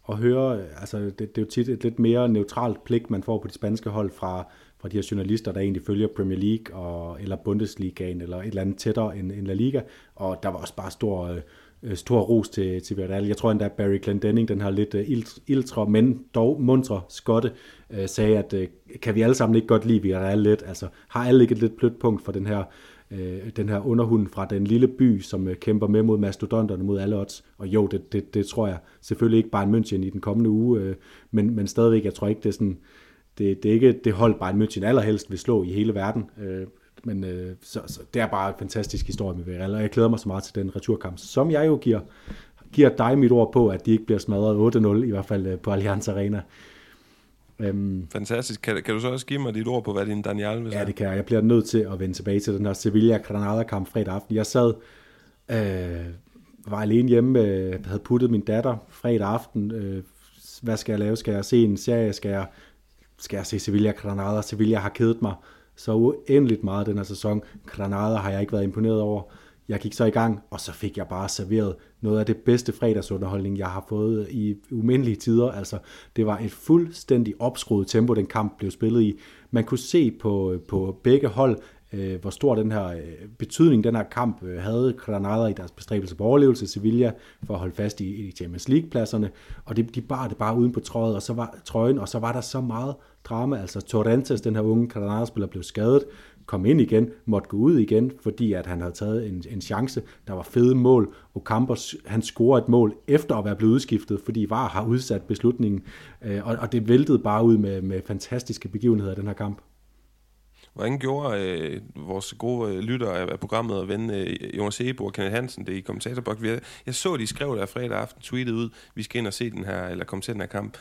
at høre, øh, altså det, det er jo tit et lidt mere neutralt pligt, man får på de spanske hold fra, fra de her journalister, der egentlig følger Premier League og, eller Bundesligaen eller et eller andet tættere end, end La Liga, og der var også bare stor... Øh, Øh, stor ros til, til Villarreal. Jeg tror endda, at Barry Clendenning, den her lidt uh, men dog mundre skotte, uh, sagde, at uh, kan vi alle sammen ikke godt lide Villarreal lidt? Altså, har alle ikke et lidt blødt punkt for den her, uh, den her underhund fra den lille by, som uh, kæmper med mod mastodonterne, mod alle odds? Og jo, det, det, det tror jeg selvfølgelig ikke bare en München i den kommende uge, uh, men, men stadigvæk, jeg tror ikke, det er sådan, det, det er ikke det hold, Bayern München allerhelst vil slå i hele verden. Men øh, så, så det er bare en fantastisk historie med Villarreal, og jeg glæder mig så meget til den returkamp, som jeg jo giver, giver dig mit ord på, at de ikke bliver smadret 8-0, i hvert fald øh, på Allianz Arena. Um, Fantastisk. Kan, kan du så også give mig dit ord på, hvad din Daniel vil Ja, det kan jeg. Jeg bliver nødt til at vende tilbage til den her Sevilla-Granada-kamp fredag aften. Jeg sad, øh, var alene hjemme, øh, havde puttet min datter fredag aften. Øh, hvad skal jeg lave? Skal jeg se en serie? Skal jeg, skal jeg se Sevilla-Granada? Sevilla har kedet mig så uendeligt meget den her sæson. Granada har jeg ikke været imponeret over. Jeg gik så i gang, og så fik jeg bare serveret noget af det bedste fredagsunderholdning, jeg har fået i umindelige tider. Altså, det var et fuldstændig opskruet tempo, den kamp blev spillet i. Man kunne se på, på begge hold, øh, hvor stor den her øh, betydning den her kamp øh, havde Granada i deres bestræbelse på overlevelse, Sevilla for at holde fast i, i Champions League-pladserne, og det, de bar det bare uden på trøjen, og så var, trøjen, og så var der så meget drama, altså Torrentes, den her unge Granada-spiller, blev skadet, kom ind igen, måtte gå ud igen, fordi at han havde taget en, en chance. Der var fede mål. Ocampos, han scorer et mål efter at være blevet udskiftet, fordi VAR har udsat beslutningen. Øh, og, og det væltede bare ud med, med fantastiske begivenheder den her kamp. Hvordan gjorde øh, vores gode lyttere lytter af, programmet og ven øh, Jonas Ebo og Kenneth Hansen det i kommentatorbok? Jeg så, de skrev der fredag aften, tweetet ud, vi skal ind og se den her, eller komme til den her kamp.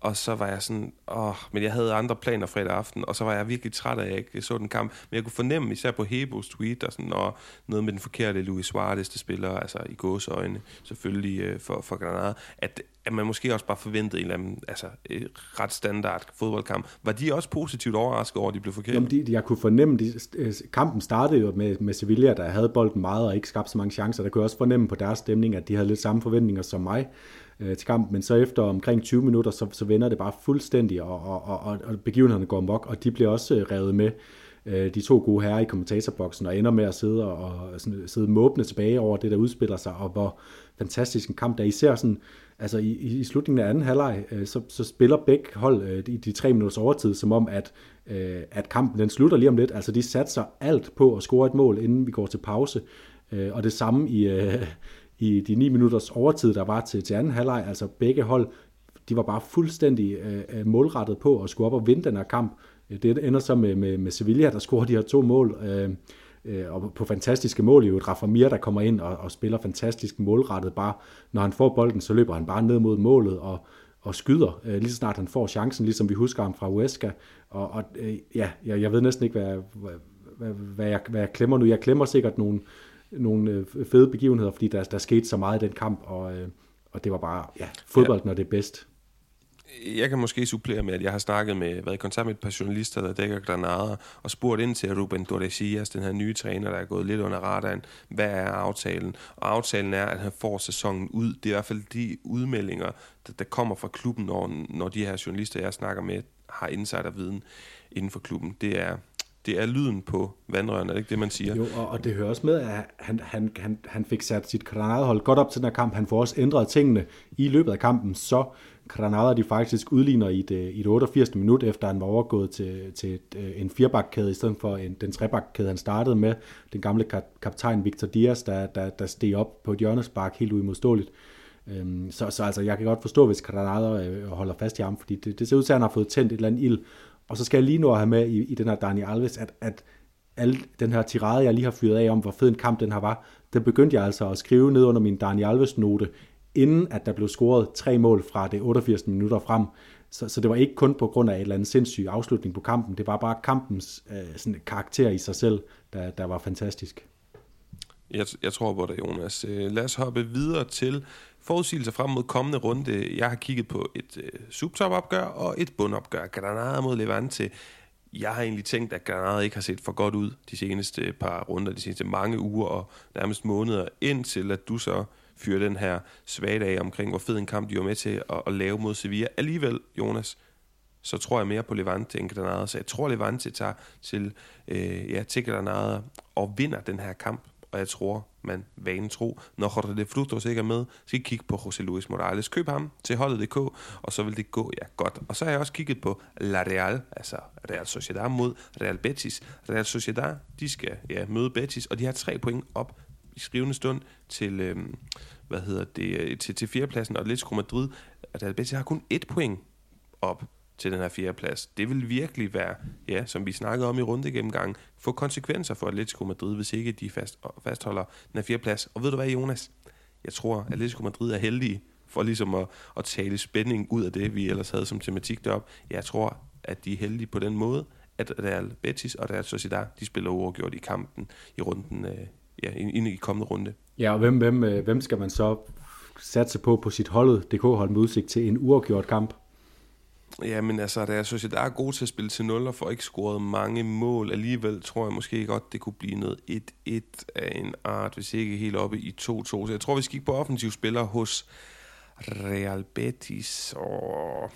Og så var jeg sådan, åh, men jeg havde andre planer fredag aften, og så var jeg virkelig træt af, at jeg ikke så den kamp. Men jeg kunne fornemme, især på Hebos tweet, og sådan, og noget med den forkerte Luis Suarez, der spiller, altså i gåseøjne, selvfølgelig øh, for, for Granada, at, at man måske også bare forventede en eller anden, altså øh, ret standard fodboldkamp. Var de også positivt overrasket over, at de blev forkert? Jamen, de, jeg kunne fornemme, de, øh, kampen startede jo med, med Sevilla, der havde bolden meget og ikke skabt så mange chancer. Der kunne jeg også fornemme på deres stemning, at de havde lidt samme forventninger som mig øh, til kampen, men så efter omkring 20 minutter, så, så vender det bare fuldstændig, og, og, og, og begivenhederne går mok, og de bliver også øh, revet med. øh, de to gode herrer i kommentatorboksen, og ender med at sidde og, og sådan, sidde måbne tilbage over det, der udspiller sig, og hvor fantastisk en kamp der især sådan, altså i, i slutningen af anden halvleg, øh, så, så spiller begge hold øh, i de tre minutters overtid, som om at, øh, at kampen den slutter lige om lidt. Altså de satser alt på at score et mål, inden vi går til pause. Øh, og det samme i, øh, i de 9 minutters overtid, der var til, til anden halvleg. Altså begge hold, de var bare fuldstændig øh, øh målrettet på at skulle op og vinde den her kamp. Øh, det ender så med, med, med Sevilla, der scorer de her to mål. Øh, øh og på fantastiske mål i Rafa Mir der kommer ind og, og spiller fantastisk målrettet. Bare når han får bolden, så løber han bare ned mod målet og, og skyder, øh, lige så snart han får chancen, ligesom vi husker ham fra Huesca. Og, og øh, ja, jeg, jeg ved næsten ikke, hvad, hvad, hvad, jeg, hvad jeg klemmer nu. Jeg klemmer sikkert nogle, nogle øh, fede begivenheder, fordi der, der skete så meget i den kamp, og, øh, og det var bare ja, fodbold, ja. når det er bedst jeg kan måske supplere med, at jeg har snakket med, været i kontakt med et par journalister, der dækker Granada, og spurgt ind til Ruben Tordesillas, den her nye træner, der er gået lidt under radaren, hvad er aftalen? Og aftalen er, at han får sæsonen ud. Det er i hvert fald de udmeldinger, der, der kommer fra klubben, når, når de her journalister, jeg snakker med, har insiderviden inden for klubben. Det er, det er lyden på vandrørene, er det ikke det, man siger? Jo, og, og det hører også med, at han, han, han, han fik sat sit Granada-hold godt op til den her kamp. Han får også ændret tingene i løbet af kampen, så Granada de faktisk udligner i det, i det 88. minut, efter han var overgået til, til et, en firebakkæde i stedet for en, den trebakkæde, han startede med. Den gamle kaptajn Victor Diaz, der, der, der steg op på et hjørnespark helt uimodståeligt. Øhm, så, så altså, jeg kan godt forstå, hvis Granada øh, holder fast i ham, fordi det, det ser ud til, at han har fået tændt et eller andet ild. Og så skal jeg lige nu have med i, i den her Dani Alves, at, at al den her tirade, jeg lige har fyret af om, hvor fed en kamp den her var, den begyndte jeg altså at skrive ned under min Dani Alves-note, inden at der blev scoret tre mål fra det 88 minutter frem. Så, så det var ikke kun på grund af et eller andet sindssyg afslutning på kampen, det var bare kampens øh, sådan karakter i sig selv, der, der var fantastisk. Jeg, jeg tror på dig, Jonas. Øh, lad os hoppe videre til forudsigelser frem mod kommende runde. Jeg har kigget på et øh, subtop-opgør og et bundopgør. Granada mod Levante. Jeg har egentlig tænkt, at Granada ikke har set for godt ud de seneste øh, par runder, de seneste mange uger og nærmest måneder, indtil at du så fyre den her svage dag omkring, hvor fed en kamp de var med til at, at lave mod Sevilla. Alligevel, Jonas, så tror jeg mere på Levante end Granada. Så jeg tror, Levante tager til, øh, ja, til Granada og vinder den her kamp. Og jeg tror, man vanen tro, når Jorge de Frutos ikke er med, så I kigge på José Luis Morales. Køb ham til holdet.dk, og så vil det gå ja godt. Og så har jeg også kigget på La Real, altså Real Sociedad mod Real Betis. Real Sociedad, de skal ja, møde Betis, og de har tre point op i skrivende stund til, øhm, hvad hedder det, øh, til, til fjerdepladsen, og Atletico Madrid, Real Betis har kun et point op til den her fjerdeplads. Det vil virkelig være, ja, som vi snakkede om i runde gennemgang, få konsekvenser for Atletico Madrid, hvis ikke de fast, fastholder den her fjerdeplads. Og ved du hvad, Jonas? Jeg tror, at Atletico Madrid er heldige for ligesom at, at tale spænding ud af det, vi ellers havde som tematik derop. Jeg tror, at de er heldige på den måde, at Real Betis og Real Sociedad, de spiller uafgjort i kampen i runden øh, ja, inden i kommende runde. Ja, og hvem, hvem, øh, hvem skal man så satse på på sit holdet, DK-hold med udsigt til en uafgjort kamp? Ja, men altså, jeg synes, at der er god til at spille til 0 og får ikke scoret mange mål. Alligevel tror jeg måske godt, det kunne blive noget 1-1 af en art, hvis ikke helt oppe i 2-2. Så jeg tror, vi skal kigge på offensive spillere hos Real Betis. Og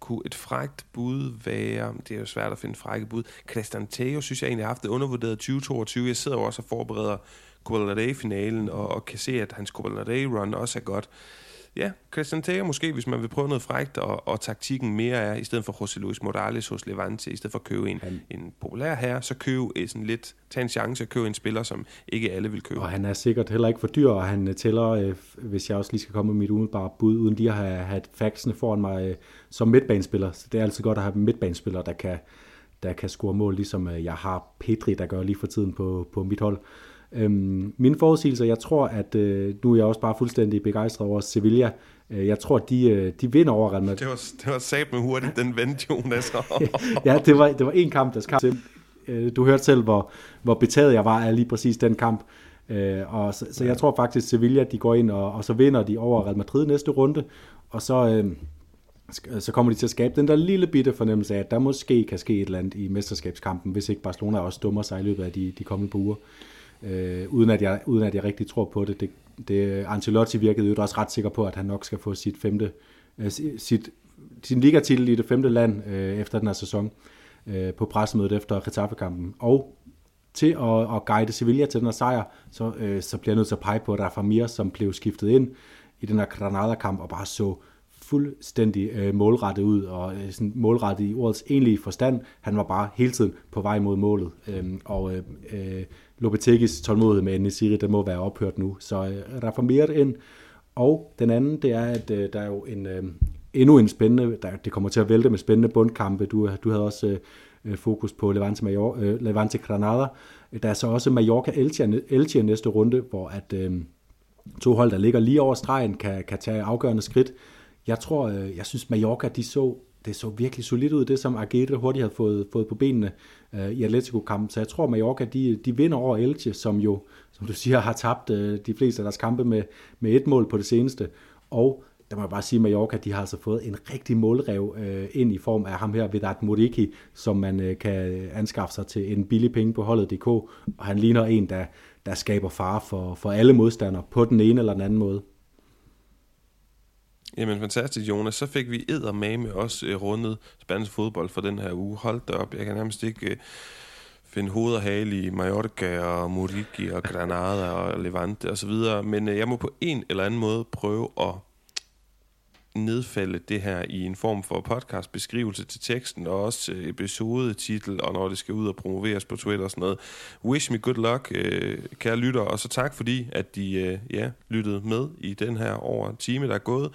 kunne et frækt bud være, det er jo svært at finde frække bud, Christian Theo synes jeg egentlig har haft det undervurderet 2022. Jeg sidder jo også og forbereder Copa del Rey-finalen, og, og kan se, at hans Copa del Rey-run også er godt. Ja, Christian Theo måske, hvis man vil prøve noget frægt, og, og taktikken mere er, i stedet for José Luis Morales hos Levante, i stedet for at købe en, han, en populær her, så købe sådan lidt, tage en chance at købe en spiller, som ikke alle vil købe. Og han er sikkert heller ikke for dyr, og han tæller, øh, hvis jeg også lige skal komme med mit umiddelbare bud, uden lige at have, have faxene foran mig øh, som midtbanespiller. Så det er altid godt at have midtbanespiller, der kan, der kan score mål, ligesom øh, jeg har Petri, der gør lige for tiden på, på mit hold. Øhm, mine forudsigelser, jeg tror, at øh, nu er jeg også bare fuldstændig begejstret over Sevilla. Øh, jeg tror, de, øh, de vinder over Real Madrid. Det var, det var sat med hurtigt, den vendte, Jonas. [LAUGHS] ja, det var, det var en kamp, der skabte. Øh, du hørte selv, hvor, hvor betaget jeg var af lige præcis den kamp. Øh, og så, så jeg tror faktisk, Sevilla de går ind, og, og så vinder de over Real Madrid næste runde. Og så... Øh, så kommer de til at skabe den der lille bitte fornemmelse af, at der måske kan ske et eller andet i mesterskabskampen, hvis ikke Barcelona også dummer sig i løbet af de, de kommende par uger øh, uden, at jeg, uden at jeg rigtig tror på det. det, det Ancelotti virkede jo også ret sikker på, at han nok skal få sit femte, øh, sit, sin ligatitel i det femte land øh, efter den her sæson. øh, på pressemødet efter Getafe-kampen. Og til at, at guide Sevilla til den her sejr, så, øh, så bliver jeg nødt til at pege på Rafa Mir, som blev skiftet ind i den her Granada-kamp og bare så fuldstændig øh, målrettet ud, og øh, sådan målrettet i ordets egentlige forstand. Han var bare hele tiden på vej mod målet, Øh, og øh, øh Lopetegis tålmodighed med Nesiri, den må være ophørt nu. Så øh, for mere ind, og den anden, det er, at øh, der er jo en, øh, endnu en spændende, der, det kommer til at vælte med spændende bundkampe. Du, du havde også øh, øh fokus på Levante, Major, øh, Levante Granada. Der er så også Mallorca Elche, Elche næste runde, hvor at øh, to hold, der ligger lige over stregen, kan, kan tage afgørende skridt. Jeg tror, øh, jeg synes Mallorca, de så, det så virkelig solidt ud, det som Agete hurtigt havde fået, fået på benene øh, i Atletico-kampen. Så jeg tror, Mallorca, de, de vinder over Elche, som jo, som du siger, har tabt øh, de fleste af deres kampe med, med et mål på det seneste. Og der må jeg bare sige, at Mallorca de har altså fået en rigtig målrev øh, ind i form af ham her, Vedat Muriki, som man øh, kan anskaffe sig til en billig penge på holdet.dk, og han ligner en, der, der skaber fare for, for alle modstandere på den ene eller den anden måde. Jamen fantastisk, Jonas. Så fik vi med også uh, rundet spansk fodbold for den her uge. Hold da op, jeg kan nærmest ikke Øh, finde hoved og hale i Mallorca og Murigi og Granada og Levante osv., men øh, jeg må på en eller anden måde prøve at nedfælde det her i en form for podcast beskrivelse til teksten, og også øh, episodetitel, og når det skal ud og promoveres på Twitter og sådan noget. Wish me good luck, øh, kære lytter, og så tak fordi, at de øh, ja, lyttede med i den her over time, der er gået.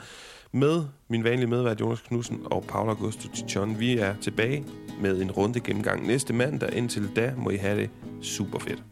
Med min vanlige medvært Jonas Knudsen og Paul Augusto Tichon. Vi er tilbage med en runde gennemgang næste mandag. Indtil da må I have det super fedt.